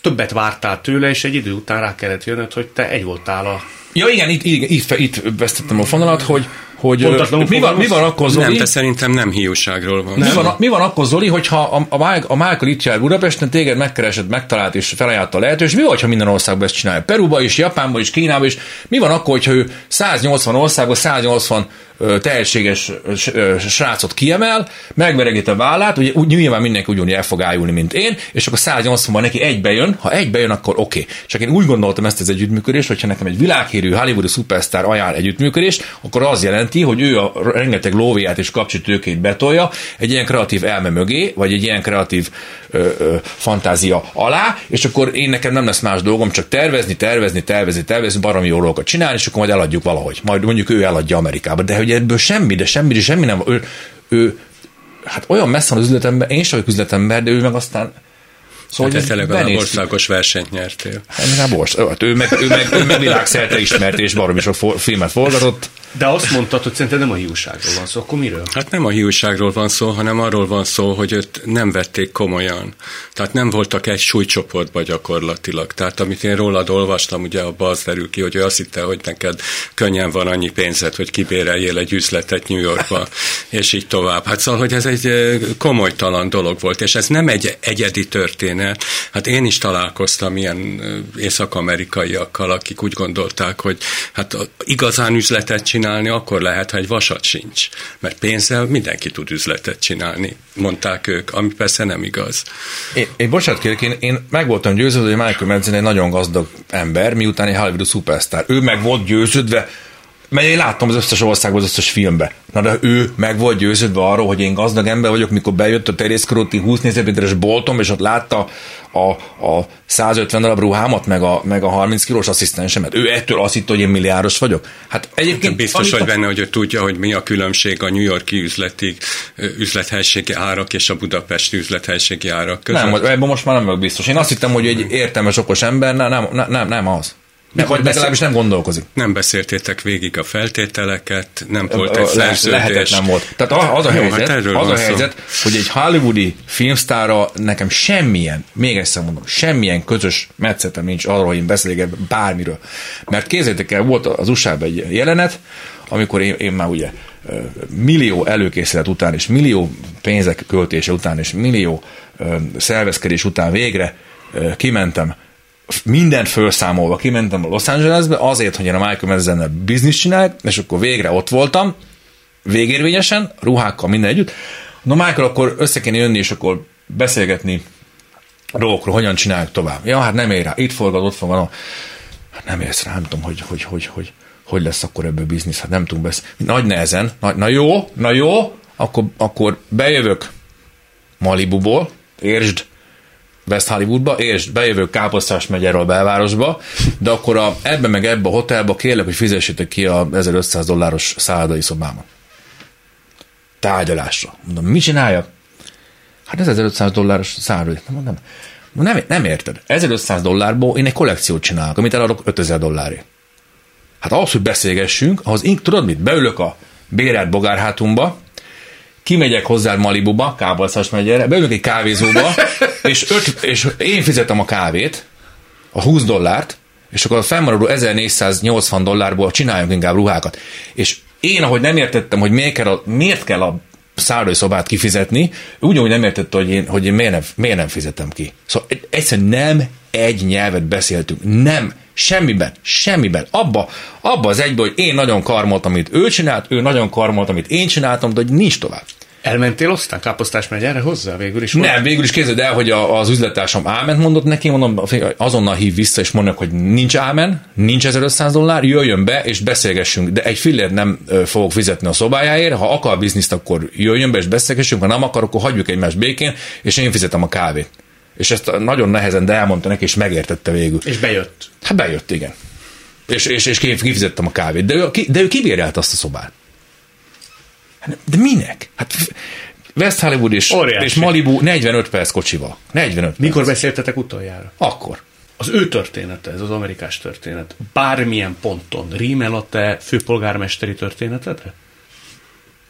többet vártál tőle, és egy idő után rá kellett jönnöd, hogy te egy voltál a... Ja igen, itt, itt, itt, itt vesztettem a fonalat, hogy hogy Pontatlanul mi van, mi van akkor, Zoli? Nem, de szerintem nem hiúságról van. Mi van, mi van akkor, Zoli, hogyha a, a, Michael, a Michael itt jár Budapesten, téged megkeresett, megtalált és felajánlotta a lehetőség, mi van, ha minden országban ezt csinálja? Peruba is, Japánban is, Kínában is. Mi van akkor, hogyha ő 180 országban 180 ö, tehetséges srácot kiemel, megveregít a vállát, ugye úgy, nyilván mindenki ugyanúgy el fog ájulni, mint én, és akkor 180-ban neki egybe jön, ha egybe jön, akkor oké. Okay. Csak én úgy gondoltam ezt az együttműködést, hogyha nekem egy világhírű hollywoodi szupersztár ajánl együttműködést, akkor az jelenti, hogy ő a rengeteg lóvéját és kapcsitőkét betolja egy ilyen kreatív elme mögé, vagy egy ilyen kreatív ö, ö, fantázia alá, és akkor én nekem nem lesz más dolgom, csak tervezni, tervezni, tervezni, tervezni, baromi jó dolgokat csinálni, és akkor majd eladjuk valahogy. Majd mondjuk ő eladja Amerikába. De hogy ebből semmi, de semmi, de semmi nem. Ő, ő hát olyan messze van az üzletember, én sem vagyok üzletember, de ő meg aztán Szóval, Hát te legalább országos versenyt nyertél. Hát legalább borsz. Hát ő meg, ő meg, ő meg világszerte ismert, és baromi sok filmet forgatott. De azt mondtad, hogy szerinted nem a hiúságról van szó, akkor miről? Hát nem a hiúságról van szó, hanem arról van szó, hogy őt nem vették komolyan. Tehát nem voltak egy súlycsoportba gyakorlatilag. Tehát amit én rólad olvastam, ugye abban az derül ki, hogy ő azt hitte, hogy neked könnyen van annyi pénzed, hogy kibéreljél egy üzletet New Yorkba, és így tovább. Hát szóval, hogy ez egy komolytalan dolog volt, és ez nem egy egyedi történet. Hát én is találkoztam ilyen észak-amerikaiakkal, akik úgy gondolták, hogy hát igazán üzletet csinálni akkor lehet, ha egy vasat sincs. Mert pénzzel mindenki tud üzletet csinálni, mondták ők, ami persze nem igaz. Én, én bocsánat kérek, én, én meg voltam győződve, hogy Michael Madsen egy nagyon gazdag ember, miután egy Hollywood szupersztár. Ő meg volt győződve, mert én láttam az összes országban, az összes filmbe. Na de ő meg volt győződve arról, hogy én gazdag ember vagyok, mikor bejött a terészkörúti 20 négyzetméteres boltom, és ott látta a, a 150 darab ruhámat, meg a, meg a 30 kilós asszisztensemet. Ő ettől azt hitt, hogy én milliárdos vagyok. Hát egyébként... Biztos vagy a- benne, hogy ő tudja, hogy mi a különbség a New Yorki üzleti, üzlethelységi árak és a budapesti üzlethelységi árak között. Nem, ebben most már nem vagyok biztos. Én azt hittem, hogy egy értelmes, okos ember, nem, nem, nem, nem az. Nem, vagy legalábbis nem gondolkozik. nem beszéltétek végig a feltételeket, nem volt egy szerződés. lehetetlen volt. Tehát az a Jó, helyzet, hát az a helyzet hogy egy hollywoodi filmsztára nekem semmilyen, még egyszer mondom, semmilyen közös metszetem nincs arról, hogy én beszélek bármiről. Mert képzeljétek el, volt az USA-ban egy jelenet, amikor én, én már ugye millió előkészület után, és millió pénzek költése után, és millió szervezkedés után végre kimentem mindent felszámolva kimentem a Los Angelesbe azért, hogy én a Michael Madsen-nel bizniszt csinálják, és akkor végre ott voltam, végérvényesen, ruhákkal minden együtt. Na Michael, akkor össze kéne jönni, és akkor beszélgetni dolgokról, hogyan csináljuk tovább. Ja, hát nem ér rá, itt forgat, ott forgat, hát nem érsz rá, nem tudom, hogy, hogy, hogy, hogy, hogy lesz akkor ebből biznisz, hát nem tudunk beszélni. Nagy nehezen, na, na jó, na jó, akkor, akkor bejövök Malibuból, értsd, West Hollywoodba, és bejövök Káposztás a belvárosba, de akkor a, ebbe meg ebbe a hotelba kérlek, hogy fizessétek ki a 1500 dolláros szállodai szobámat. Tárgyalásra. Mondom, mit csináljak? Hát ez 1500 dolláros szállodai. Nem, nem, nem, érted. 1500 dollárból én egy kollekciót csinálok, amit eladok 5000 dollárért. Hát ahhoz, hogy beszélgessünk, ahhoz én, tudod mit, beülök a bérelt bogárhátumba, kimegyek hozzá Malibuba, Kábalszás megyere, beülök egy kávézóba, és, öt, és én fizetem a kávét, a 20 dollárt, és akkor a fennmaradó 1480 dollárból csináljunk inkább ruhákat. És én, ahogy nem értettem, hogy miért kell a, miért kell a szállói szobát kifizetni, ugyanúgy nem értette, hogy én, hogy én miért, nem, miért nem fizetem ki. Szóval egyszerűen nem egy nyelvet beszéltünk. Nem. Semmiben. Semmiben. Abba, abba az egyben, hogy én nagyon karmoltam, amit ő csinált, ő nagyon karmolt, amit én csináltam, de hogy nincs tovább. Elmentél aztán Káposztás megyere hozzá végül is? Nem, végül is képzeld el, hogy a, az üzlettársam áment mondott neki, mondom, azonnal hív vissza, és mondnak, hogy nincs ámen, nincs 1500 dollár, jöjjön be, és beszélgessünk, de egy fillért nem fogok fizetni a szobájáért, ha akar bizniszt, akkor jöjjön be, és beszélgessünk, ha nem akar, akkor hagyjuk egymást békén, és én fizetem a kávét. És ezt nagyon nehezen, de elmondta neki, és megértette végül. És bejött. Hát bejött, igen. És, és, és kifizettem a kávét. De ő, ki- de ő kibérelt azt a szobát. Hát, De minek? Hát West Hollywood és, Óriási. és Malibu 45 perc kocsival. 45 Mikor perc. beszéltetek utoljára? Akkor. Az ő története, ez az amerikás történet, bármilyen ponton rímel a te főpolgármesteri történetedre?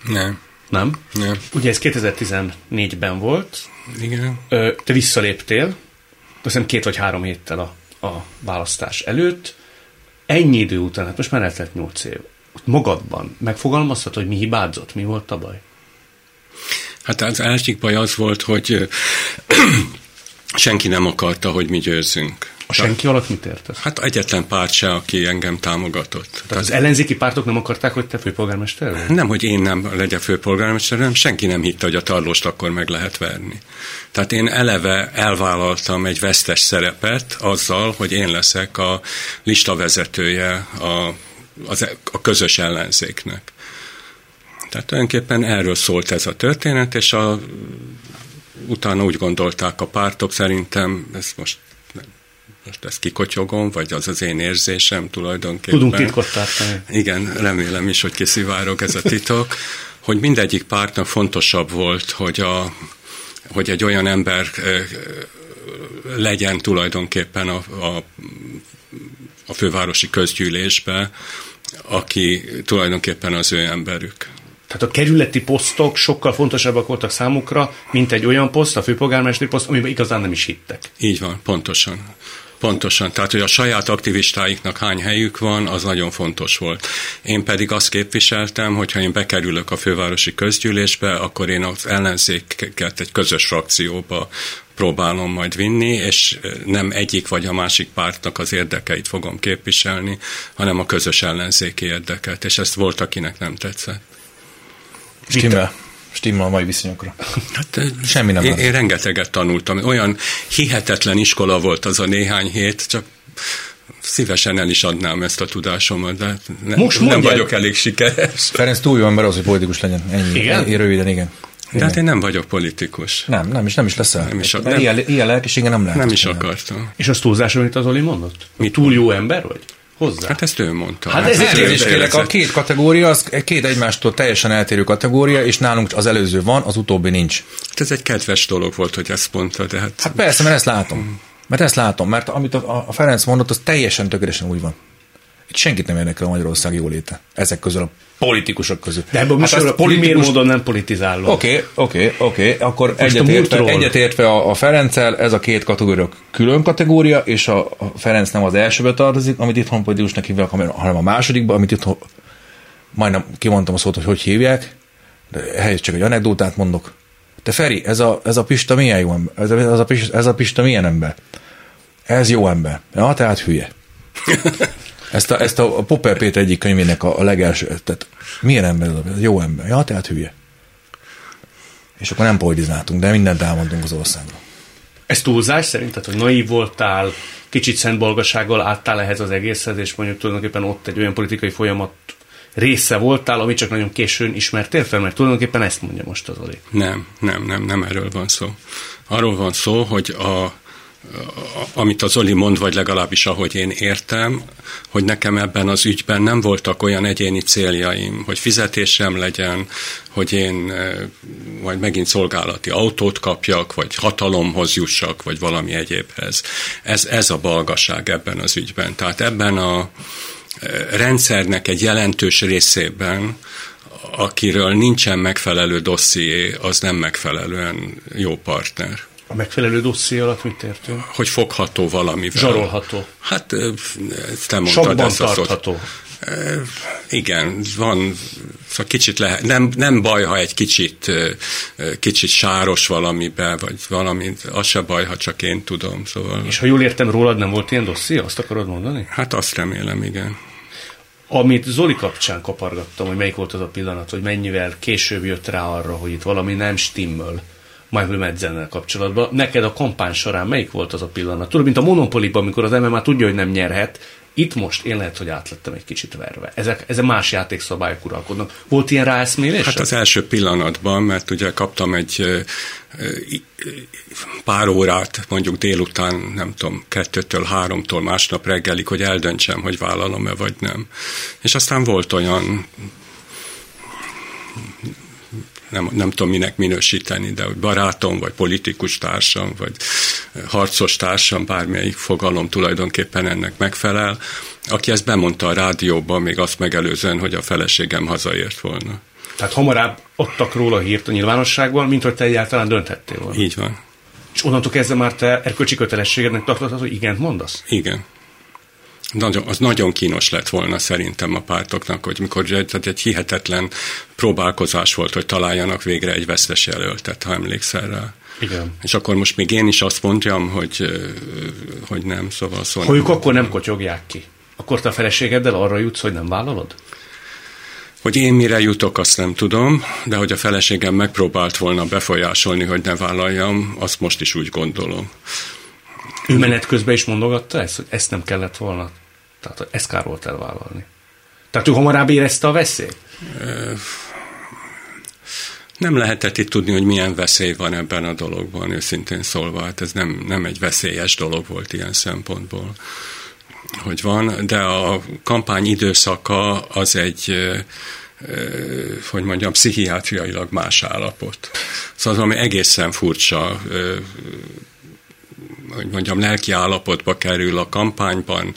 Nem, Nem? nem. Ugye ez 2014-ben volt, Igen. Ö, te visszaléptél, azt hiszem két vagy három héttel a, a választás előtt, ennyi idő után, hát most már eltelt nyolc év, magadban megfogalmazhatod, hogy mi hibázott, mi volt a baj? Hát az egyik baj az volt, hogy senki nem akarta, hogy mi győzzünk. A senki alatt mit értesz? Hát egyetlen párt se, aki engem támogatott. Tehát, Tehát az ellenzéki pártok nem akarták, hogy te főpolgármester vagy? Nem, hogy én nem legyek főpolgármester, hanem senki nem hitte, hogy a tarlóst akkor meg lehet verni. Tehát én eleve elvállaltam egy vesztes szerepet azzal, hogy én leszek a listavezetője a, az, a közös ellenzéknek. Tehát tulajdonképpen erről szólt ez a történet, és a, utána úgy gondolták a pártok, szerintem ez most most ezt kikotyogom, vagy az az én érzésem tulajdonképpen. Tudunk titkot tartani. Igen, remélem is, hogy kiszivárog ez a titok, hogy mindegyik pártnak fontosabb volt, hogy, a, hogy egy olyan ember legyen tulajdonképpen a, a, a fővárosi közgyűlésbe, aki tulajdonképpen az ő emberük. Tehát a kerületi posztok sokkal fontosabbak voltak számukra, mint egy olyan poszt, a főpolgármesteri poszt, amiben igazán nem is hittek. Így van, pontosan. Pontosan, tehát hogy a saját aktivistáiknak hány helyük van, az nagyon fontos volt. Én pedig azt képviseltem, hogy ha én bekerülök a fővárosi közgyűlésbe, akkor én az ellenzéket egy közös frakcióba próbálom majd vinni, és nem egyik vagy a másik pártnak az érdekeit fogom képviselni, hanem a közös ellenzéki érdeket, és ezt volt, akinek nem tetszett. Stimmel. Stimmel a mai viszonyokra. Hát, Semmi nem én, én rengeteget tanultam. Olyan hihetetlen iskola volt az a néhány hét, csak szívesen el is adnám ezt a tudásomat, de nem, Most nem vagyok elég sikeres. Ferenc túl jó ember az, hogy politikus legyen. Ennyi. Igen? Én röviden, igen. De hát én nem vagyok politikus. Nem, nem is, nem is leszel. Nem is, nem, ilyen, ilyen lelkisége nem lehet. Nem is akartam. És az túlzás, amit az Oli mondott? Mi túl jó ember vagy? Hozzá. Hát ezt ő mondta. Hát, ez elnézést kérlek, a két kategória, az két egymástól teljesen eltérő kategória, és nálunk az előző van, az utóbbi nincs. Hát ez egy kedves dolog volt, hogy ezt mondta, de hát... Hát persze, mert ezt látom. Mert ezt látom, mert amit a, a Ferenc mondott, az teljesen tökéletesen úgy van. Itt senkit nem érdekel a Magyarország jóléte. Ezek közül a politikusok közül. De ebben hát a politikus... módon nem politizálunk. Oké, oké, oké. Akkor egyetértve, egyetértve a, a Ferenccel, ez a két kategória külön kategória, és a, a Ferenc nem az elsőbe tartozik, amit itthon politikusnak hívják, hanem a másodikba, amit itthon majdnem kimondtam a szót, hogy hogy hívják, de ehhez csak egy anekdótát mondok. Te Feri, ez a, ez a Pista milyen jó ember? Ez a, ez, a Pista, ez a Pista milyen ember? Ez jó ember. Ja, tehát hülye. Ezt a, ezt a Popper Péter egyik könyvének a, a legelső, tehát milyen ember ez? Jó ember. Ja, tehát hülye. És akkor nem politizáltunk, de mindent elmondunk az országról. Ez túlzás szerint? Tehát, hogy naív voltál, kicsit szentbolgasággal álltál ehhez az egészhez, és mondjuk tulajdonképpen ott egy olyan politikai folyamat része voltál, amit csak nagyon későn ismertél fel, mert tulajdonképpen ezt mondja most az Oli. Nem, nem, nem, nem erről van szó. Arról van szó, hogy a amit az Oli mond, vagy legalábbis ahogy én értem, hogy nekem ebben az ügyben nem voltak olyan egyéni céljaim, hogy fizetésem legyen, hogy én majd megint szolgálati autót kapjak, vagy hatalomhoz jussak, vagy valami egyébhez. Ez, ez a balgaság ebben az ügyben. Tehát ebben a rendszernek egy jelentős részében akiről nincsen megfelelő dosszié, az nem megfelelően jó partner. A megfelelő dosszié alatt mit értünk? Hogy fogható valamivel. Zsarolható. Hát ezt nem mondtad. Sokban ezt tartható. Igen, van, szóval kicsit lehet, nem, nem baj, ha egy kicsit, kicsit sáros valamibe, vagy valami, az se baj, ha csak én tudom. Szóval... És ha jól értem, rólad nem volt ilyen dosszi, azt akarod mondani? Hát azt remélem, igen. Amit Zoli kapcsán kapargattam, hogy melyik volt az a pillanat, hogy mennyivel később jött rá arra, hogy itt valami nem stimmel Michael Medzennel kapcsolatban. Neked a kampány során melyik volt az a pillanat? Tudod, mint a Monopoly-ban, amikor az MMA tudja, hogy nem nyerhet, itt most én lehet, hogy átlettem egy kicsit verve. Ezek, ezek más játékszabályok uralkodnak. Volt ilyen ráeszmélés? Hát az első pillanatban, mert ugye kaptam egy pár órát, mondjuk délután, nem tudom, kettőtől, háromtól másnap reggelig, hogy eldöntsem, hogy vállalom-e vagy nem. És aztán volt olyan nem, nem tudom minek minősíteni, de hogy barátom, vagy politikus társam, vagy harcos társam, bármelyik fogalom tulajdonképpen ennek megfelel, aki ezt bemondta a rádióban, még azt megelőzően, hogy a feleségem hazaért volna. Tehát hamarabb adtak róla hírt a nyilvánosságban, mint hogy te egyáltalán dönthettél volna. Így van. És onnantól kezdve már te erkölcsi kötelességednek tartottad, hogy igent mondasz? Igen. Nagyon, az nagyon kínos lett volna szerintem a pártoknak, hogy mikor tehát egy hihetetlen próbálkozás volt, hogy találjanak végre egy vesztes jelöltet, ha emlékszel rá. Igen. És akkor most még én is azt mondjam, hogy, hogy nem, szóval szóval. Hogy akkor nem kotyogják ki. Akkor te a feleségeddel arra jutsz, hogy nem vállalod? Hogy én mire jutok, azt nem tudom, de hogy a feleségem megpróbált volna befolyásolni, hogy ne vállaljam, azt most is úgy gondolom. Ő menet közben is mondogatta ezt, hogy ezt nem kellett volna, tehát ezt kár volt elvállalni. Tehát ő hamarabb érezte a veszélyt? Nem lehetett itt tudni, hogy milyen veszély van ebben a dologban, őszintén szólva. Hát ez nem, nem egy veszélyes dolog volt ilyen szempontból, hogy van, de a kampány időszaka az egy hogy mondjam, pszichiátriailag más állapot. Szóval az, ami egészen furcsa, hogy mondjam, lelki állapotba kerül a kampányban,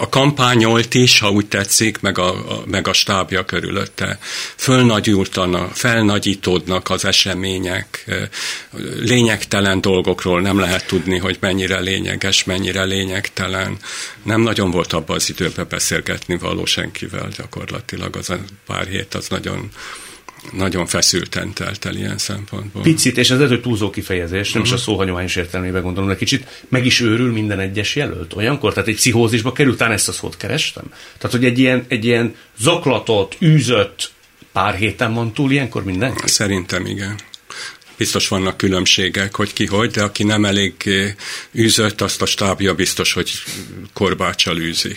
a kampányolt is, ha úgy tetszik, meg a, a, meg a stábja körülötte. Fölnagyultanak, felnagyítódnak az események, lényegtelen dolgokról nem lehet tudni, hogy mennyire lényeges, mennyire lényegtelen. Nem nagyon volt abban az időben beszélgetni való senkivel gyakorlatilag. Az a pár hét az nagyon nagyon feszülten telt el ilyen szempontból. Picit, és ez lehet, hogy túlzó kifejezés, nem uh-huh. is a szó hagyományos értelmében gondolom, de kicsit meg is őrül minden egyes jelölt olyankor, tehát egy pszichózisba került, talán ezt a szót kerestem. Tehát, hogy egy ilyen, egy ilyen zaklatott, űzött pár héten van túl ilyenkor minden? Szerintem igen. Biztos vannak különbségek, hogy ki hogy, de aki nem elég űzött, azt a stábja biztos, hogy korbácsal űzi.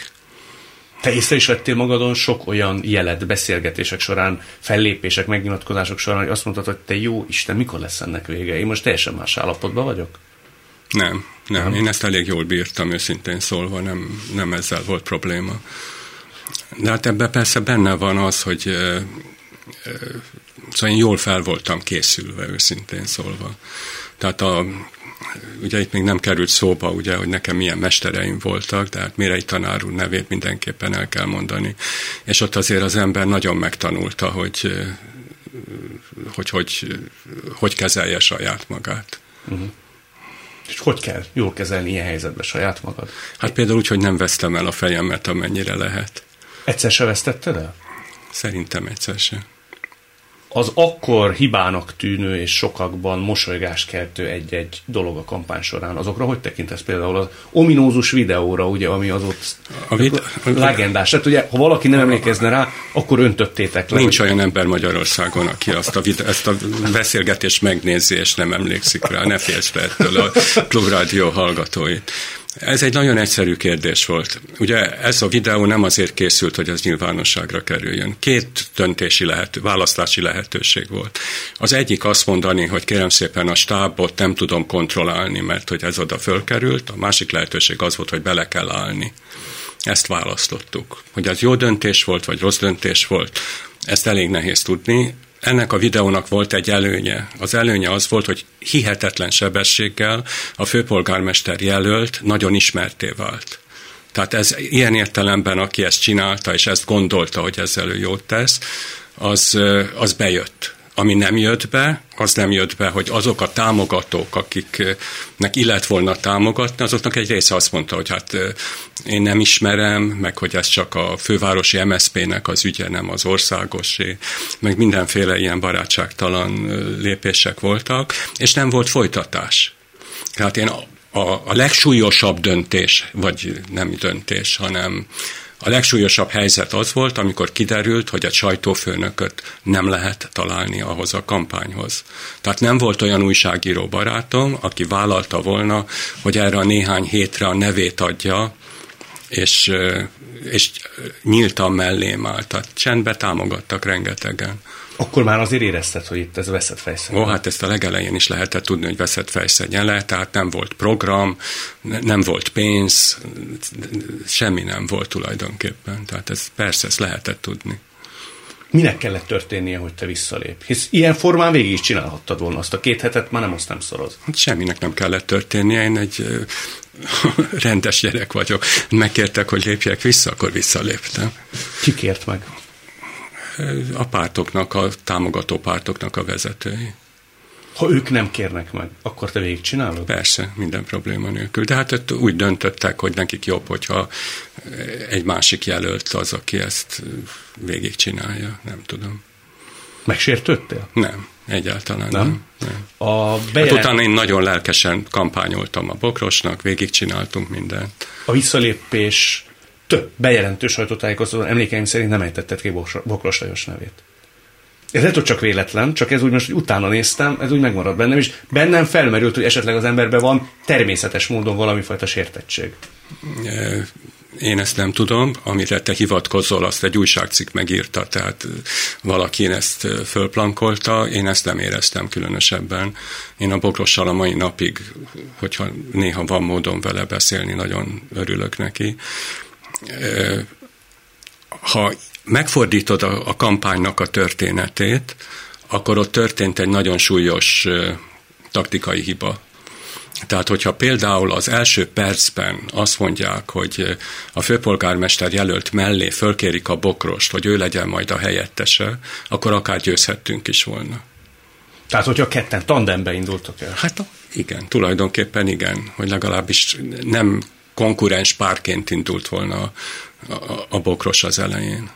Te észre is vettél magadon sok olyan jelet beszélgetések során, fellépések, megnyilatkozások során, hogy azt mondtad, hogy te jó Isten, mikor lesz ennek vége? Én most teljesen más állapotban vagyok? Nem, nem, nem. Én ezt elég jól bírtam, őszintén szólva, nem, nem ezzel volt probléma. De hát ebben persze benne van az, hogy e, szóval én jól fel voltam készülve, őszintén szólva. Tehát a ugye itt még nem került szóba, ugye, hogy nekem milyen mestereim voltak, de hát Mirei tanár úr nevét mindenképpen el kell mondani. És ott azért az ember nagyon megtanulta, hogy hogy, hogy, hogy kezelje saját magát. Uh-huh. És hogy kell jól kezelni ilyen helyzetben saját magad? Hát például úgy, hogy nem vesztem el a fejemet, amennyire lehet. Egyszer se vesztetted el? Szerintem egyszer sem az akkor hibának tűnő és sokakban mosolygást keltő egy-egy dolog a kampány során, azokra hogy tekintesz például az ominózus videóra, ugye, ami az ott a vid- legendás. Tehát ugye, ha valaki nem emlékezne rá, akkor öntöttétek le. Nincs olyan ember Magyarországon, aki azt a vid- ezt a beszélgetést megnézi, és nem emlékszik rá. Ne félsz ettől a klubrádió hallgatóit. Ez egy nagyon egyszerű kérdés volt. Ugye ez a videó nem azért készült, hogy az nyilvánosságra kerüljön. Két döntési lehet, választási lehetőség volt. Az egyik azt mondani, hogy kérem szépen a stábot nem tudom kontrollálni, mert hogy ez oda fölkerült. A másik lehetőség az volt, hogy bele kell állni. Ezt választottuk. Hogy ez jó döntés volt, vagy rossz döntés volt, ezt elég nehéz tudni ennek a videónak volt egy előnye. Az előnye az volt, hogy hihetetlen sebességgel a főpolgármester jelölt nagyon ismerté vált. Tehát ez ilyen értelemben, aki ezt csinálta, és ezt gondolta, hogy ezzel ő jót tesz, az, az bejött ami nem jött be, az nem jött be, hogy azok a támogatók, akiknek illet volna támogatni, azoknak egy része azt mondta, hogy hát én nem ismerem, meg hogy ez csak a fővárosi MSZP-nek az ügye, nem az országosé, meg mindenféle ilyen barátságtalan lépések voltak, és nem volt folytatás. Tehát én a, a legsúlyosabb döntés, vagy nem döntés, hanem a legsúlyosabb helyzet az volt, amikor kiderült, hogy egy sajtófőnököt nem lehet találni ahhoz a kampányhoz. Tehát nem volt olyan újságíró barátom, aki vállalta volna, hogy erre a néhány hétre a nevét adja, és, és nyíltan mellém állt. Tehát csendbe támogattak rengetegen. Akkor már azért érezted, hogy itt ez veszett fejszegyen. Ó, hát ezt a legelején is lehetett tudni, hogy veszett fejszegyen le, tehát nem volt program, nem volt pénz, semmi nem volt tulajdonképpen. Tehát ez persze, ezt lehetett tudni. Minek kellett történnie, hogy te visszalép? Hisz ilyen formán végig is csinálhattad volna azt a két hetet, már nem azt nem szoroz. Hát semminek nem kellett történnie, én egy rendes gyerek vagyok. Megkértek, hogy lépjek vissza, akkor visszaléptem. Ki kért meg? A pártoknak, a támogató pártoknak a vezetői. Ha ők nem kérnek meg, akkor te végigcsinálod? Persze, minden probléma nélkül. De hát úgy döntöttek, hogy nekik jobb, hogyha egy másik jelölt az, aki ezt végigcsinálja. Nem tudom. Megsértődtél? Nem, egyáltalán nem. nem. nem. A bejelent... hát utána én nagyon lelkesen kampányoltam a Bokrosnak, végigcsináltunk mindent. A visszalépés több bejelentő sajtótájékoztatón emlékeim szerint nem ejtetted ki Bokros Lajos nevét. Ez lehet, hogy csak véletlen, csak ez úgy most, hogy utána néztem, ez úgy megmaradt bennem, és bennem felmerült, hogy esetleg az emberben van természetes módon valami fajta sértettség. Én ezt nem tudom, amire te hivatkozol, azt egy újságcikk megírta, tehát valaki ezt fölplankolta, én ezt nem éreztem különösebben. Én a Bokrossal a mai napig, hogyha néha van módon vele beszélni, nagyon örülök neki. Ha megfordítod a, a kampánynak a történetét, akkor ott történt egy nagyon súlyos taktikai hiba. Tehát, hogyha például az első percben azt mondják, hogy a főpolgármester jelölt mellé fölkérik a bokrost, hogy ő legyen majd a helyettese, akkor akár győzhettünk is volna. Tehát, hogyha ketten tandembe indultok el? Hát igen, tulajdonképpen igen, hogy legalábbis nem konkurens párként indult volna a, a, a bokros az elején.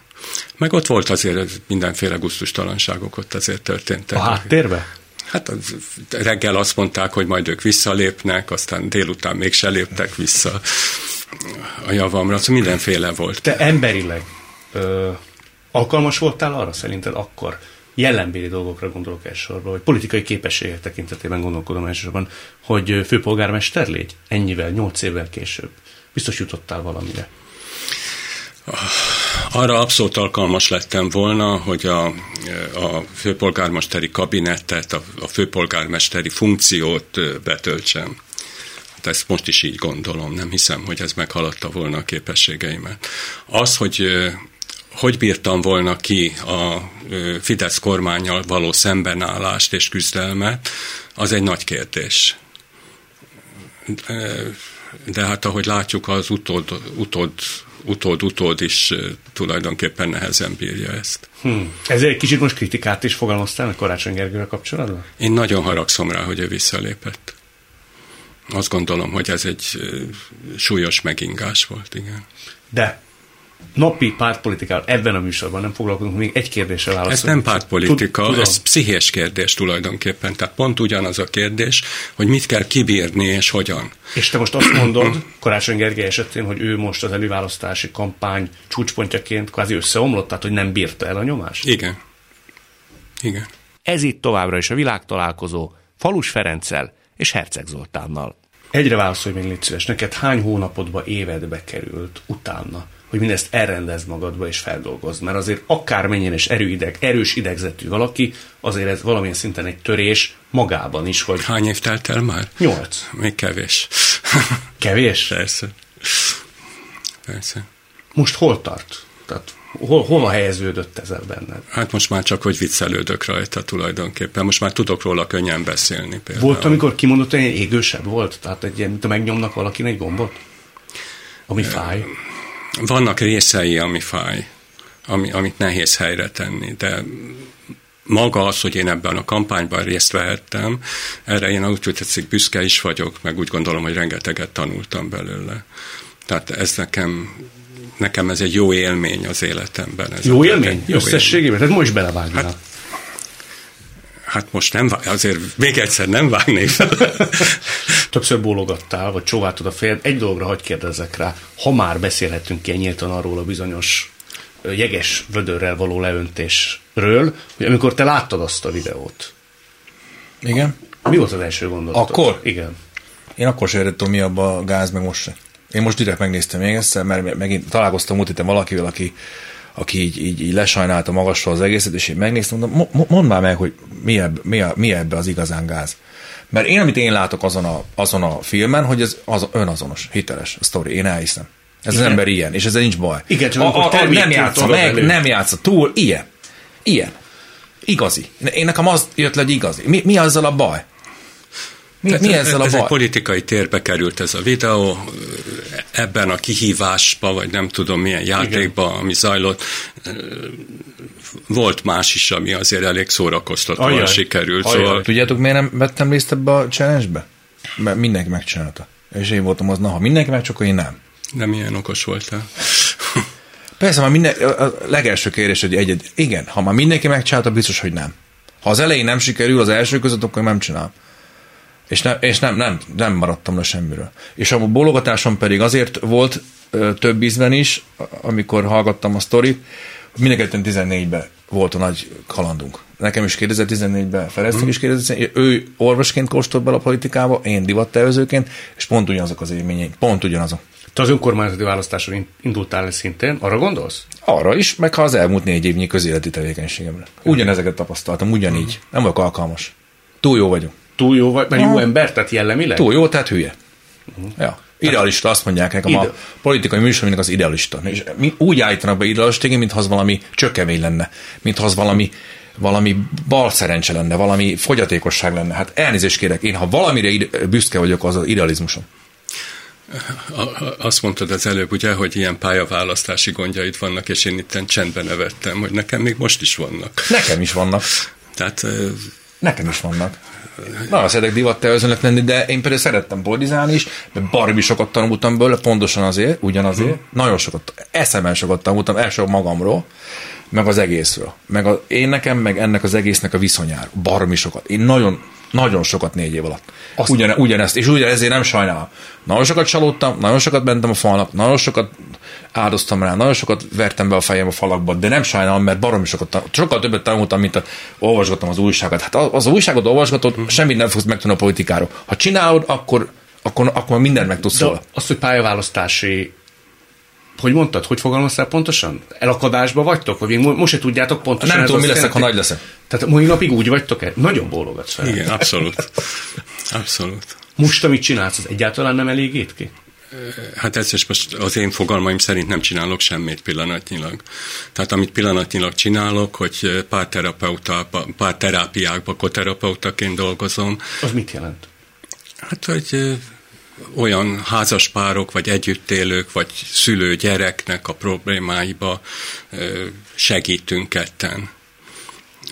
Meg ott volt azért mindenféle guztustalanságok ott azért történtek. A háttérbe? Hát az, reggel azt mondták, hogy majd ők visszalépnek, aztán délután mégse léptek vissza a javamra. Szóval mindenféle volt. Te emberileg ö, alkalmas voltál arra szerinted akkor, jellemбéli dolgokra gondolok elsősorban, vagy politikai képességek tekintetében gondolkodom elsősorban, hogy főpolgármester légy ennyivel, nyolc évvel később. Biztos jutottál valamire. Arra abszolút alkalmas lettem volna, hogy a, a főpolgármesteri kabinettet, a, a főpolgármesteri funkciót betöltsem. Hát ezt most is így gondolom, nem hiszem, hogy ez meghaladta volna a képességeimet. Az, hogy hogy bírtam volna ki a Fidesz kormányjal való szembenállást és küzdelmet, az egy nagy kérdés. De hát ahogy látjuk, az utód, utód utód-utód is tulajdonképpen nehezen bírja ezt. Hmm. Ezért egy kicsit most kritikát is fogalmaztál a Karácsony Gergővel kapcsolatban? Én nagyon haragszom rá, hogy ő visszalépett. Azt gondolom, hogy ez egy súlyos megingás volt, igen. De napi pártpolitikával ebben a műsorban nem foglalkozunk, még egy kérdéssel válaszolunk. Ez nem pártpolitika, Tud, ez pszichés kérdés tulajdonképpen. Tehát pont ugyanaz a kérdés, hogy mit kell kibírni és hogyan. És te most azt mondod, Karácsony Gergely esetén, hogy ő most az előválasztási kampány csúcspontjaként kvázi összeomlott, tehát hogy nem bírta el a nyomást? Igen. Igen. Ez itt továbbra is a világtalálkozó Falus Ferenccel és Herceg Zoltánnal. Egyre válaszolj még légy szíves, neked hány hónapodba, évedbe került utána, hogy mindezt elrendezd magadba és feldolgozd. Mert azért akármennyire is erőideg, erős idegzetű valaki, azért ez valamilyen szinten egy törés magában is, hogy... Hány év telt el már? Nyolc. Még kevés. Kevés? Persze. Persze. Most hol tart? Tehát hol, hova helyeződött ez benned? Hát most már csak, hogy viccelődök rajta tulajdonképpen. Most már tudok róla könnyen beszélni. Például. Volt, amikor kimondott, hogy égősebb volt? Tehát egy ilyen, megnyomnak valakin egy gombot? Ami fáj? Vannak részei, ami fáj, ami, amit nehéz helyre tenni, de maga az, hogy én ebben a kampányban részt vehettem, erre én úgy tetszik büszke is vagyok, meg úgy gondolom, hogy rengeteget tanultam belőle. Tehát ez nekem, nekem ez egy jó élmény az életemben. Ez jó élmény? Jó Összességében? Tehát most belevágnál. Hát, hát most nem, azért még egyszer nem vágnék fel. Többször bólogattál, vagy csóváltad a fejed. Egy dologra hagy kérdezzek rá. Ha már beszélhetünk ilyen nyíltan arról a bizonyos jeges vödörrel való leöntésről, hogy amikor te láttad azt a videót. Igen. Mi volt az első gondolat? Akkor? Igen. Én akkor sem értettem, mi abba a gáz, meg most se. Én most direkt megnéztem még egyszer, mert megint találkoztam múlt héten valakivel, aki aki így, így, így lesajnálta magasról az egészet, és én megnéztem, mondom, mondd már meg, hogy mi ebbe, mi, a, mi ebbe az igazán gáz. Mert én, amit én látok azon a, azon a filmen, hogy ez az önazonos, hiteles a sztori, én elhiszem. Ez Igen. az ember ilyen, és ezzel nincs baj. Igen, csak a, a, a, nem játsza meg, elő. nem játsza túl, ilyen. Ilyen. Igazi. Én nekem az jött le, hogy igazi. Mi, mi azzal a baj? Mi, mi ezzel a ez baj? egy politikai térbe került ez a videó, ebben a kihívásban, vagy nem tudom milyen játékban, ami zajlott, volt más is, ami azért elég szórakoztatóan Ajaj. sikerült. Ajaj. Szóval... Tudjátok, miért nem vettem részt ebbe a challenge-be? Mert mindenki megcsinálta. És én voltam az, na, ha mindenki meg, csak én nem. Nem ilyen okos voltál. Persze, már minden, a legelső kérés, hogy egy, egy, igen, ha már mindenki megcsinálta, biztos, hogy nem. Ha az elején nem sikerül az első között, akkor nem csinálom. És, ne, és nem, nem, nem maradtam le semmiről. És a bologatásom pedig azért volt ö, több ízben is, amikor hallgattam a sztorit, mindenketten 14-ben volt a nagy kalandunk. Nekem is 2014-ben Feresztén mm. is 2014 ő orvosként kóstolt bele a politikába, én divattervezőként, és pont ugyanazok az élményeink, pont ugyanazok. Te az önkormányzati választáson indultál szintén, arra gondolsz? Arra is, meg ha az elmúlt négy évnyi közéleti tevékenységemre. Ugyanezeket tapasztaltam, ugyanígy. Nem vagyok alkalmas. Túl jó vagyok. Túl jó vagy, mert jó ember, tehát jellemileg? Túl jó, tehát hülye. Uh-huh. Ja. Idealista, azt mondják nekem, Ide. a politikai műsor az idealista. És mi úgy állítanak be idealistégén, mintha az valami csökemény lenne, mintha az valami valami bal szerencse lenne, valami fogyatékosság lenne. Hát elnézést kérek, én ha valamire ide, büszke vagyok, az az idealizmusom. Azt mondtad az előbb, ugye, hogy ilyen pályaválasztási gondjaid vannak, és én itt csendben nevettem, hogy nekem még most is vannak. Nekem is vannak. Tehát... Nekem is vannak. Nagyon szeretek divattervezőnek lenni, de én például szerettem boldizálni is, mert barbi sokat tanultam belőle, pontosan azért, ugyanazért. Hmm. Nagyon sokat, eszemen sokat tanultam, első magamról, meg az egészről. Meg a, én nekem, meg ennek az egésznek a viszonyáról. Barmi sokat. Én nagyon, nagyon sokat négy év alatt. Azt Ugyan, ugyanezt, és ugyanezért nem sajnálom. Nagyon sokat csalódtam, nagyon sokat mentem a falnak, nagyon sokat áldoztam rá, nagyon sokat vertem be a fejem a falakba, de nem sajnálom, mert baromi sokat, sokkal többet tanultam, mint a, olvasgattam az újságot. Hát az, az újságot olvasgatod, hmm. semmit nem fogsz megtudni a politikáról. Ha csinálod, akkor, akkor, akkor mindent meg tudsz róla. Azt, hogy pályaválasztási hogy mondtad, hogy fogalmaztál pontosan? Elakadásba vagytok? Vagy most se tudjátok pontosan? Nem tudom, mi leszek, ha nagy leszek. Tehát mai napig úgy vagytok -e? Nagyon bólogatsz fel. Igen, abszolút. Abszolút. Most, amit csinálsz, az egyáltalán nem elégít ki? Hát ez is most az én fogalmaim szerint nem csinálok semmit pillanatnyilag. Tehát amit pillanatnyilag csinálok, hogy pár, pár terápiákba koterapeutaként dolgozom. Az mit jelent? Hát, hogy olyan házaspárok, vagy együttélők, vagy szülő-gyereknek a problémáiba segítünk ketten.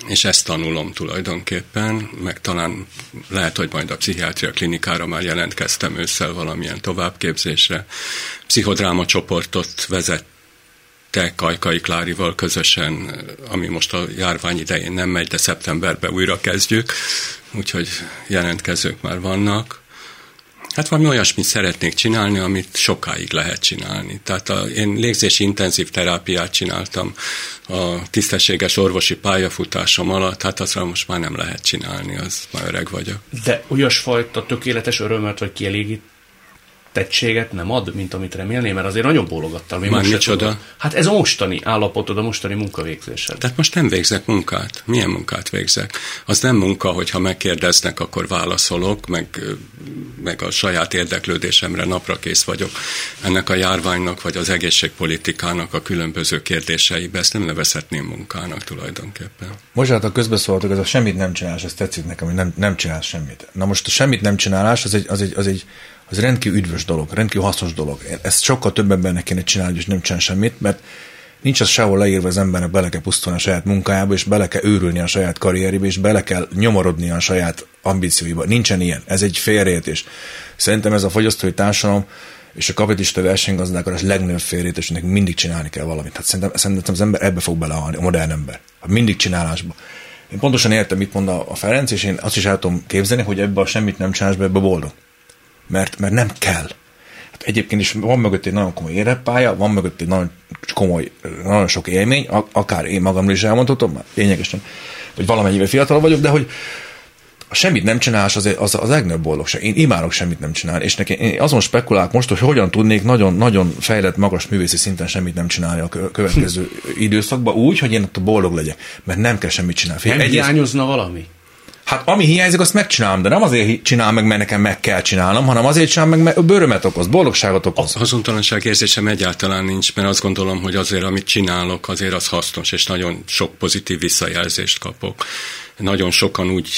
És ezt tanulom tulajdonképpen, meg talán lehet, hogy majd a pszichiátria klinikára már jelentkeztem ősszel valamilyen továbbképzésre. Pszichodráma csoportot vezet Kajkai Klárival közösen, ami most a járvány idején nem megy, de szeptemberben újra kezdjük, úgyhogy jelentkezők már vannak. Hát valami olyasmit szeretnék csinálni, amit sokáig lehet csinálni. Tehát a, én légzési intenzív terápiát csináltam a tisztességes orvosi pályafutásom alatt, hát azra most már nem lehet csinálni, az már öreg vagyok. De olyasfajta tökéletes örömet vagy kielégít tettséget nem ad, mint amit remélné, mert azért nagyon bólogattam. Már most micsoda? Hát ez a mostani állapotod, a mostani munkavégzésed. Tehát most nem végzek munkát. Milyen munkát végzek? Az nem munka, hogyha megkérdeznek, akkor válaszolok, meg, meg a saját érdeklődésemre napra kész vagyok. Ennek a járványnak, vagy az egészségpolitikának a különböző kérdéseibe, ezt nem nevezhetném munkának tulajdonképpen. Most hát a közbeszóltok, ez a semmit nem csinálás, ez tetszik nekem, hogy nem, nem csinálsz semmit. Na most a semmit nem csinálás, az egy, az egy, az egy az rendkívül üdvös dolog, rendkívül hasznos dolog. Ezt sokkal több embernek kéne csinálni, és nem csinál semmit, mert nincs az sehol leírva az embernek bele kell pusztulni a saját munkájába, és bele kell őrülni a saját karrierébe, és bele kell nyomorodni a saját ambícióiba. Nincsen ilyen. Ez egy félreértés. Szerintem ez a fogyasztói társadalom és a kapitalista versenygazdálkodás legnagyobb félreértés, hogy mindig csinálni kell valamit. Hát szerintem, szerintem az ember ebbe fog belehalni, a modern ember. Hát mindig csinálásba. Én pontosan értem, mit mond a Ferenc, és én azt is el tudom képzelni, hogy ebbe a semmit nem csinálás, ebbe boldog mert, mert nem kell. Hát egyébként is van mögött egy nagyon komoly érepálya, van mögött egy nagyon komoly, nagyon sok élmény, akár én magamról is elmondhatom, már lényegesen, hogy valamennyivel fiatal vagyok, de hogy semmit nem csinálás az, az, az legnagyobb boldogság. Én imádok semmit nem csinálni, és nekem, én azon spekulálok most, hogy hogyan tudnék nagyon, nagyon fejlett, magas művészi szinten semmit nem csinálni a következő időszakban, úgy, hogy én ott boldog legyek, mert nem kell semmit csinálni. Nem Egyrészt... hiányozna valami? Hát ami hiányzik, azt megcsinálom, de nem azért csinálom meg, mert nekem meg kell csinálnom, hanem azért csinálom meg, mert bőrömet okoz, boldogságot okoz. A hazontalanság érzésem egyáltalán nincs, mert azt gondolom, hogy azért, amit csinálok, azért az hasznos, és nagyon sok pozitív visszajelzést kapok. Nagyon sokan úgy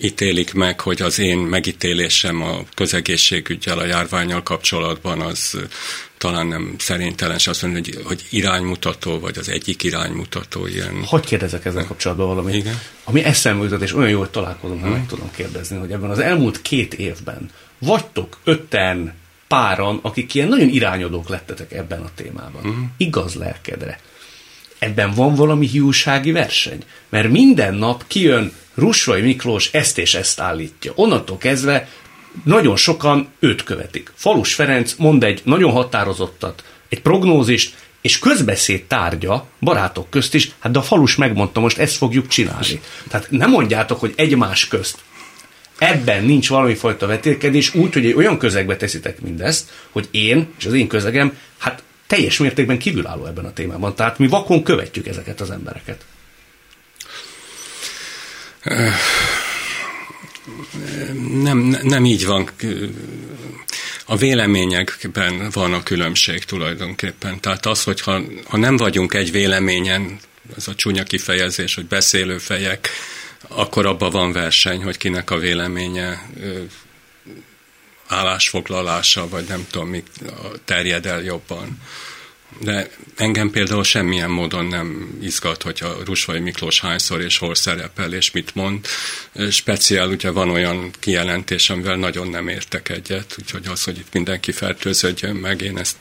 ítélik meg, hogy az én megítélésem a közegészségügyel, a járványal kapcsolatban az talán nem szerintelen, és azt mondja, hogy, hogy iránymutató, vagy az egyik iránymutató ilyen. Hogy kérdezek ezzel kapcsolatban valamit? Igen. Ami eszembe jutott, és olyan jól találkozom, hogy meg tudom kérdezni, hogy ebben az elmúlt két évben vagytok ötten, páran, akik ilyen nagyon irányadók lettetek ebben a témában. Uh-huh. Igaz lelkedre. Ebben van valami hiúsági verseny? Mert minden nap kijön Rusvai Miklós ezt és ezt állítja. Onnantól kezdve nagyon sokan őt követik. Falus Ferenc mond egy nagyon határozottat, egy prognózist, és közbeszéd tárgya barátok közt is, hát de a falus megmondta, most ezt fogjuk csinálni. Tehát nem mondjátok, hogy egymás közt ebben nincs valami fajta vetélkedés, úgy, hogy egy olyan közegbe teszitek mindezt, hogy én és az én közegem, hát teljes mértékben kívülálló ebben a témában. Tehát mi vakon követjük ezeket az embereket. Nem, nem így van. A véleményekben van a különbség tulajdonképpen. Tehát az, hogy ha, ha nem vagyunk egy véleményen, ez a csúnya kifejezés, hogy beszélő fejek, akkor abban van verseny, hogy kinek a véleménye állásfoglalása, vagy nem tudom, mi terjed el jobban. De engem például semmilyen módon nem izgat, hogy a Rusvai Miklós hányszor és hol szerepel, és mit mond. Speciál, ugye van olyan kijelentés, amivel nagyon nem értek egyet, úgyhogy az, hogy itt mindenki fertőződjön meg, én ezt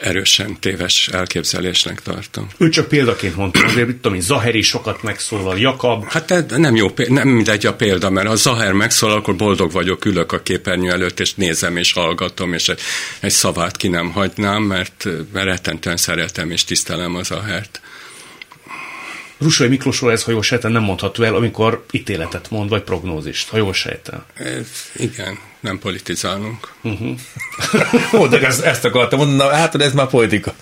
erősen téves elképzelésnek tartom. Ő csak példaként mondta, azért mit tudom én, Zaheri sokat megszólal, Jakab. Hát nem jó, nem mindegy a példa, mert a Zaher megszólal, akkor boldog vagyok, ülök a képernyő előtt, és nézem, és hallgatom, és egy, egy szavát ki nem hagynám, mert, mert rettentően szeretem és tisztelem a Zahert. Rusai Miklósról ez, ha jól sejtem, nem mondható el, amikor ítéletet mond, vagy prognózist, ha jól sejtem. Igen, nem politizálunk. Uh-huh. Ó, de ezt, ezt akartam mondani, hát ez már politika.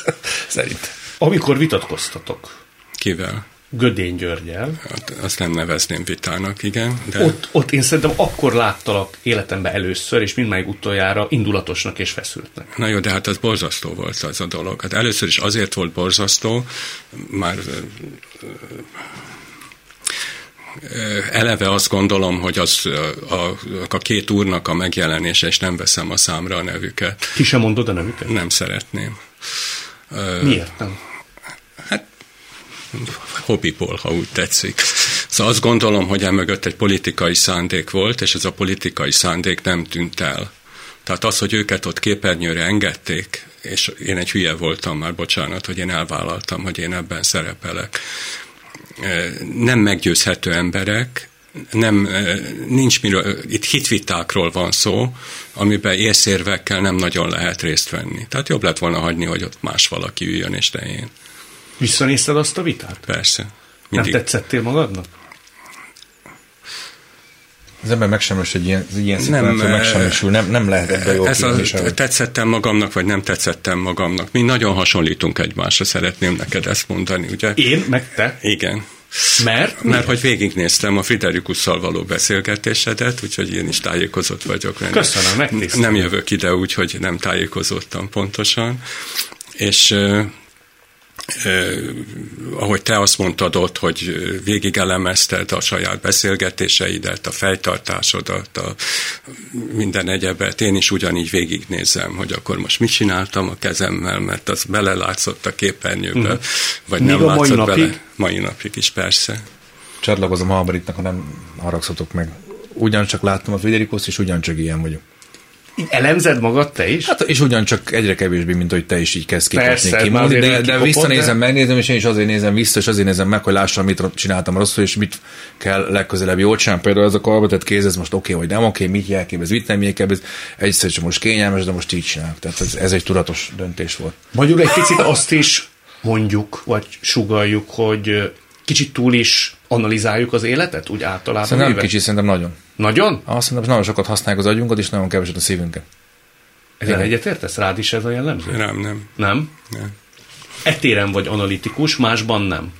Szerint. Amikor vitatkoztatok. Kivel? Gödény Györgyel. Hát, azt nem nevezném vitának, igen. De... Ott, ott én szerintem akkor láttalak életemben először, és mindmáig utoljára indulatosnak és feszültnek. Na jó, de hát az borzasztó volt az a dolog. Hát először is azért volt borzasztó, már eleve azt gondolom, hogy az a, a két úrnak a megjelenése, és nem veszem a számra a nevüket. Ki sem mondod a nevüket? Nem szeretném. Miért nem? Hát hobbiból, ha úgy tetszik. Szóval azt gondolom, hogy emögött egy politikai szándék volt, és ez a politikai szándék nem tűnt el. Tehát az, hogy őket ott képernyőre engedték, és én egy hülye voltam már, bocsánat, hogy én elvállaltam, hogy én ebben szerepelek. Nem meggyőzhető emberek, nem, nincs miről, itt hitvitákról van szó, amiben észérvekkel nem nagyon lehet részt venni. Tehát jobb lett volna hagyni, hogy ott más valaki üljön, és ne én. Visszanézted azt a vitát? Persze. Mindig. Nem tetszettél magadnak? Az ember megsemmisül egy ilyen, ilyen nem, megsemmisül, nem, nem lehet ebbe jó ez a, Tetszettem magamnak, vagy nem tetszettem magamnak. Mi nagyon hasonlítunk egymásra, szeretném neked ezt mondani, ugye? Én, meg te? Igen. Mert? Mert hogy végignéztem a Friderikusszal való beszélgetésedet, úgyhogy én is tájékozott vagyok. Köszönöm, megnéztem. Nem jövök ide úgy, hogy nem tájékozottam pontosan. És eh, ahogy te azt mondtad ott, hogy végig elemezted a saját beszélgetéseidet, a fejtartásodat, a minden egyebet, én is ugyanígy végignézem, hogy akkor most mit csináltam a kezemmel, mert az belelátszott a képernyőbe, uh-huh. vagy Még nem látszott mai napig? bele. Mai napig is, persze. Csatlakozom Halmaritnak, ha nem haragszotok meg. Ugyancsak láttam a Federikoszt, és ugyancsak ilyen vagyok. Elemzed magad te is? Hát és ugyancsak egyre kevésbé, mint hogy te is így kezd kikapni kimondni, de, de visszanézem, de... megnézem, és én is azért nézem vissza, és azért nézem meg, hogy lássam, mit csináltam rosszul, és mit kell legközelebb jól csinálni. Például ez a karbatett kéz, ez most oké, okay, vagy nem oké, okay, mit jelképez, mit nem jelképez, egyszer csak most kényelmes, de most így csinálok. Tehát ez, ez egy tudatos döntés volt. Magyarul egy picit azt is mondjuk, vagy sugaljuk, hogy kicsit túl is analizáljuk az életet, úgy általában? Szerintem nem kicsit, szerintem nagyon. Nagyon? Azt mondom, nagyon sokat használjuk az agyunkat, és nagyon keveset a szívünket. Ezzel egyetértesz? Rád is ez a jellemző? Nem, nem. Nem? Nem. Etéren vagy analitikus, másban nem.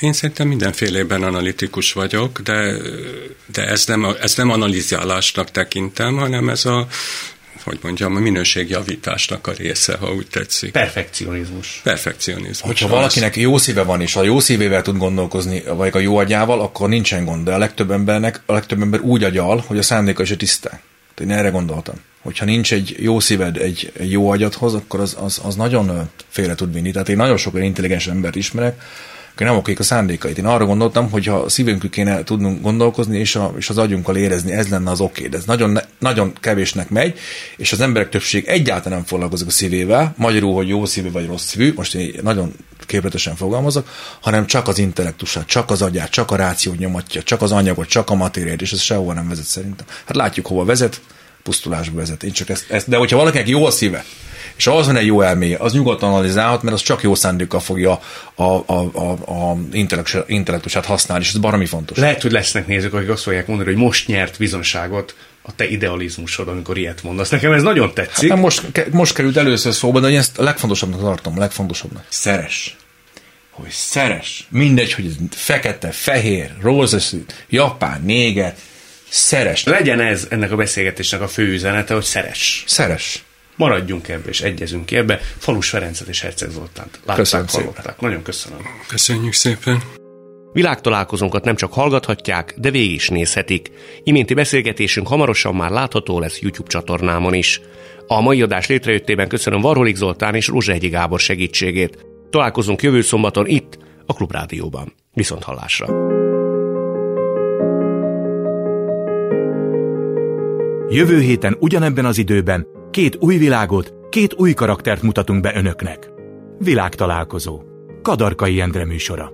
Én szerintem mindenfélében analitikus vagyok, de, de ez, nem, ez nem analizálásnak tekintem, hanem ez a hogy mondjam, a minőségjavításnak a része, ha úgy tetszik. Perfekcionizmus. Perfekcionizmus. Hogyha valakinek jó szíve van, és a jó szívével tud gondolkozni, vagy a jó agyával, akkor nincsen gond. De a legtöbb embernek, a legtöbb ember úgy agyal, hogy a szándéka is a tiszta. Én erre gondoltam. Hogyha nincs egy jó szíved, egy, egy jó agyadhoz, akkor az, az, az nagyon félre tud vinni. Tehát én nagyon sok olyan intelligens embert ismerek, nem okék a szándékait. Én arra gondoltam, hogy ha szívünkül kéne tudnunk gondolkozni, és, a, és az agyunkkal érezni, ez lenne az oké. De ez nagyon, nagyon kevésnek megy, és az emberek többség egyáltalán nem foglalkozik a szívével, magyarul, hogy jó szívű vagy rossz szívű, most én nagyon képletesen fogalmazok, hanem csak az intellektusát, csak az agyát, csak a rációt nyomatja, csak az anyagot, csak a matériát, és ez sehova nem vezet szerintem. Hát látjuk, hova vezet, pusztulásba vezet. Én csak ezt, ezt de hogyha valakinek jó a szíve, és az van egy jó elméje, az nyugodtan analizálhat, mert az csak jó szándékkal fogja a, a, a, a intellektusát használni, és ez baromi fontos. Lehet, hogy lesznek nézők, akik azt fogják mondani, hogy most nyert bizonságot a te idealizmusod, amikor ilyet mondasz. Nekem ez nagyon tetszik. Hát most, most került először szóba, de ezt a legfontosabbnak tartom, a legfontosabbnak. Szeres. Hogy szeres. Mindegy, hogy fekete, fehér, rózsaszín, japán, néger, szeres. Legyen ez ennek a beszélgetésnek a fő üzenete, hogy szeres. Szeres maradjunk ebbe és egyezünk ki ebbe. Falus Ferencet és Herceg Zoltánt látták, köszönöm hallották. Szépen. Nagyon köszönöm. Köszönjük szépen. Világtalálkozónkat nem csak hallgathatják, de végig is nézhetik. Iménti beszélgetésünk hamarosan már látható lesz YouTube csatornámon is. A mai adás létrejöttében köszönöm Varholik Zoltán és Rózsehegyi Gábor segítségét. Találkozunk jövő szombaton itt, a Klubrádióban. Viszont hallásra! Jövő héten ugyanebben az időben Két új világot, két új karaktert mutatunk be önöknek. Világtalálkozó. Kadarkai Endre műsora.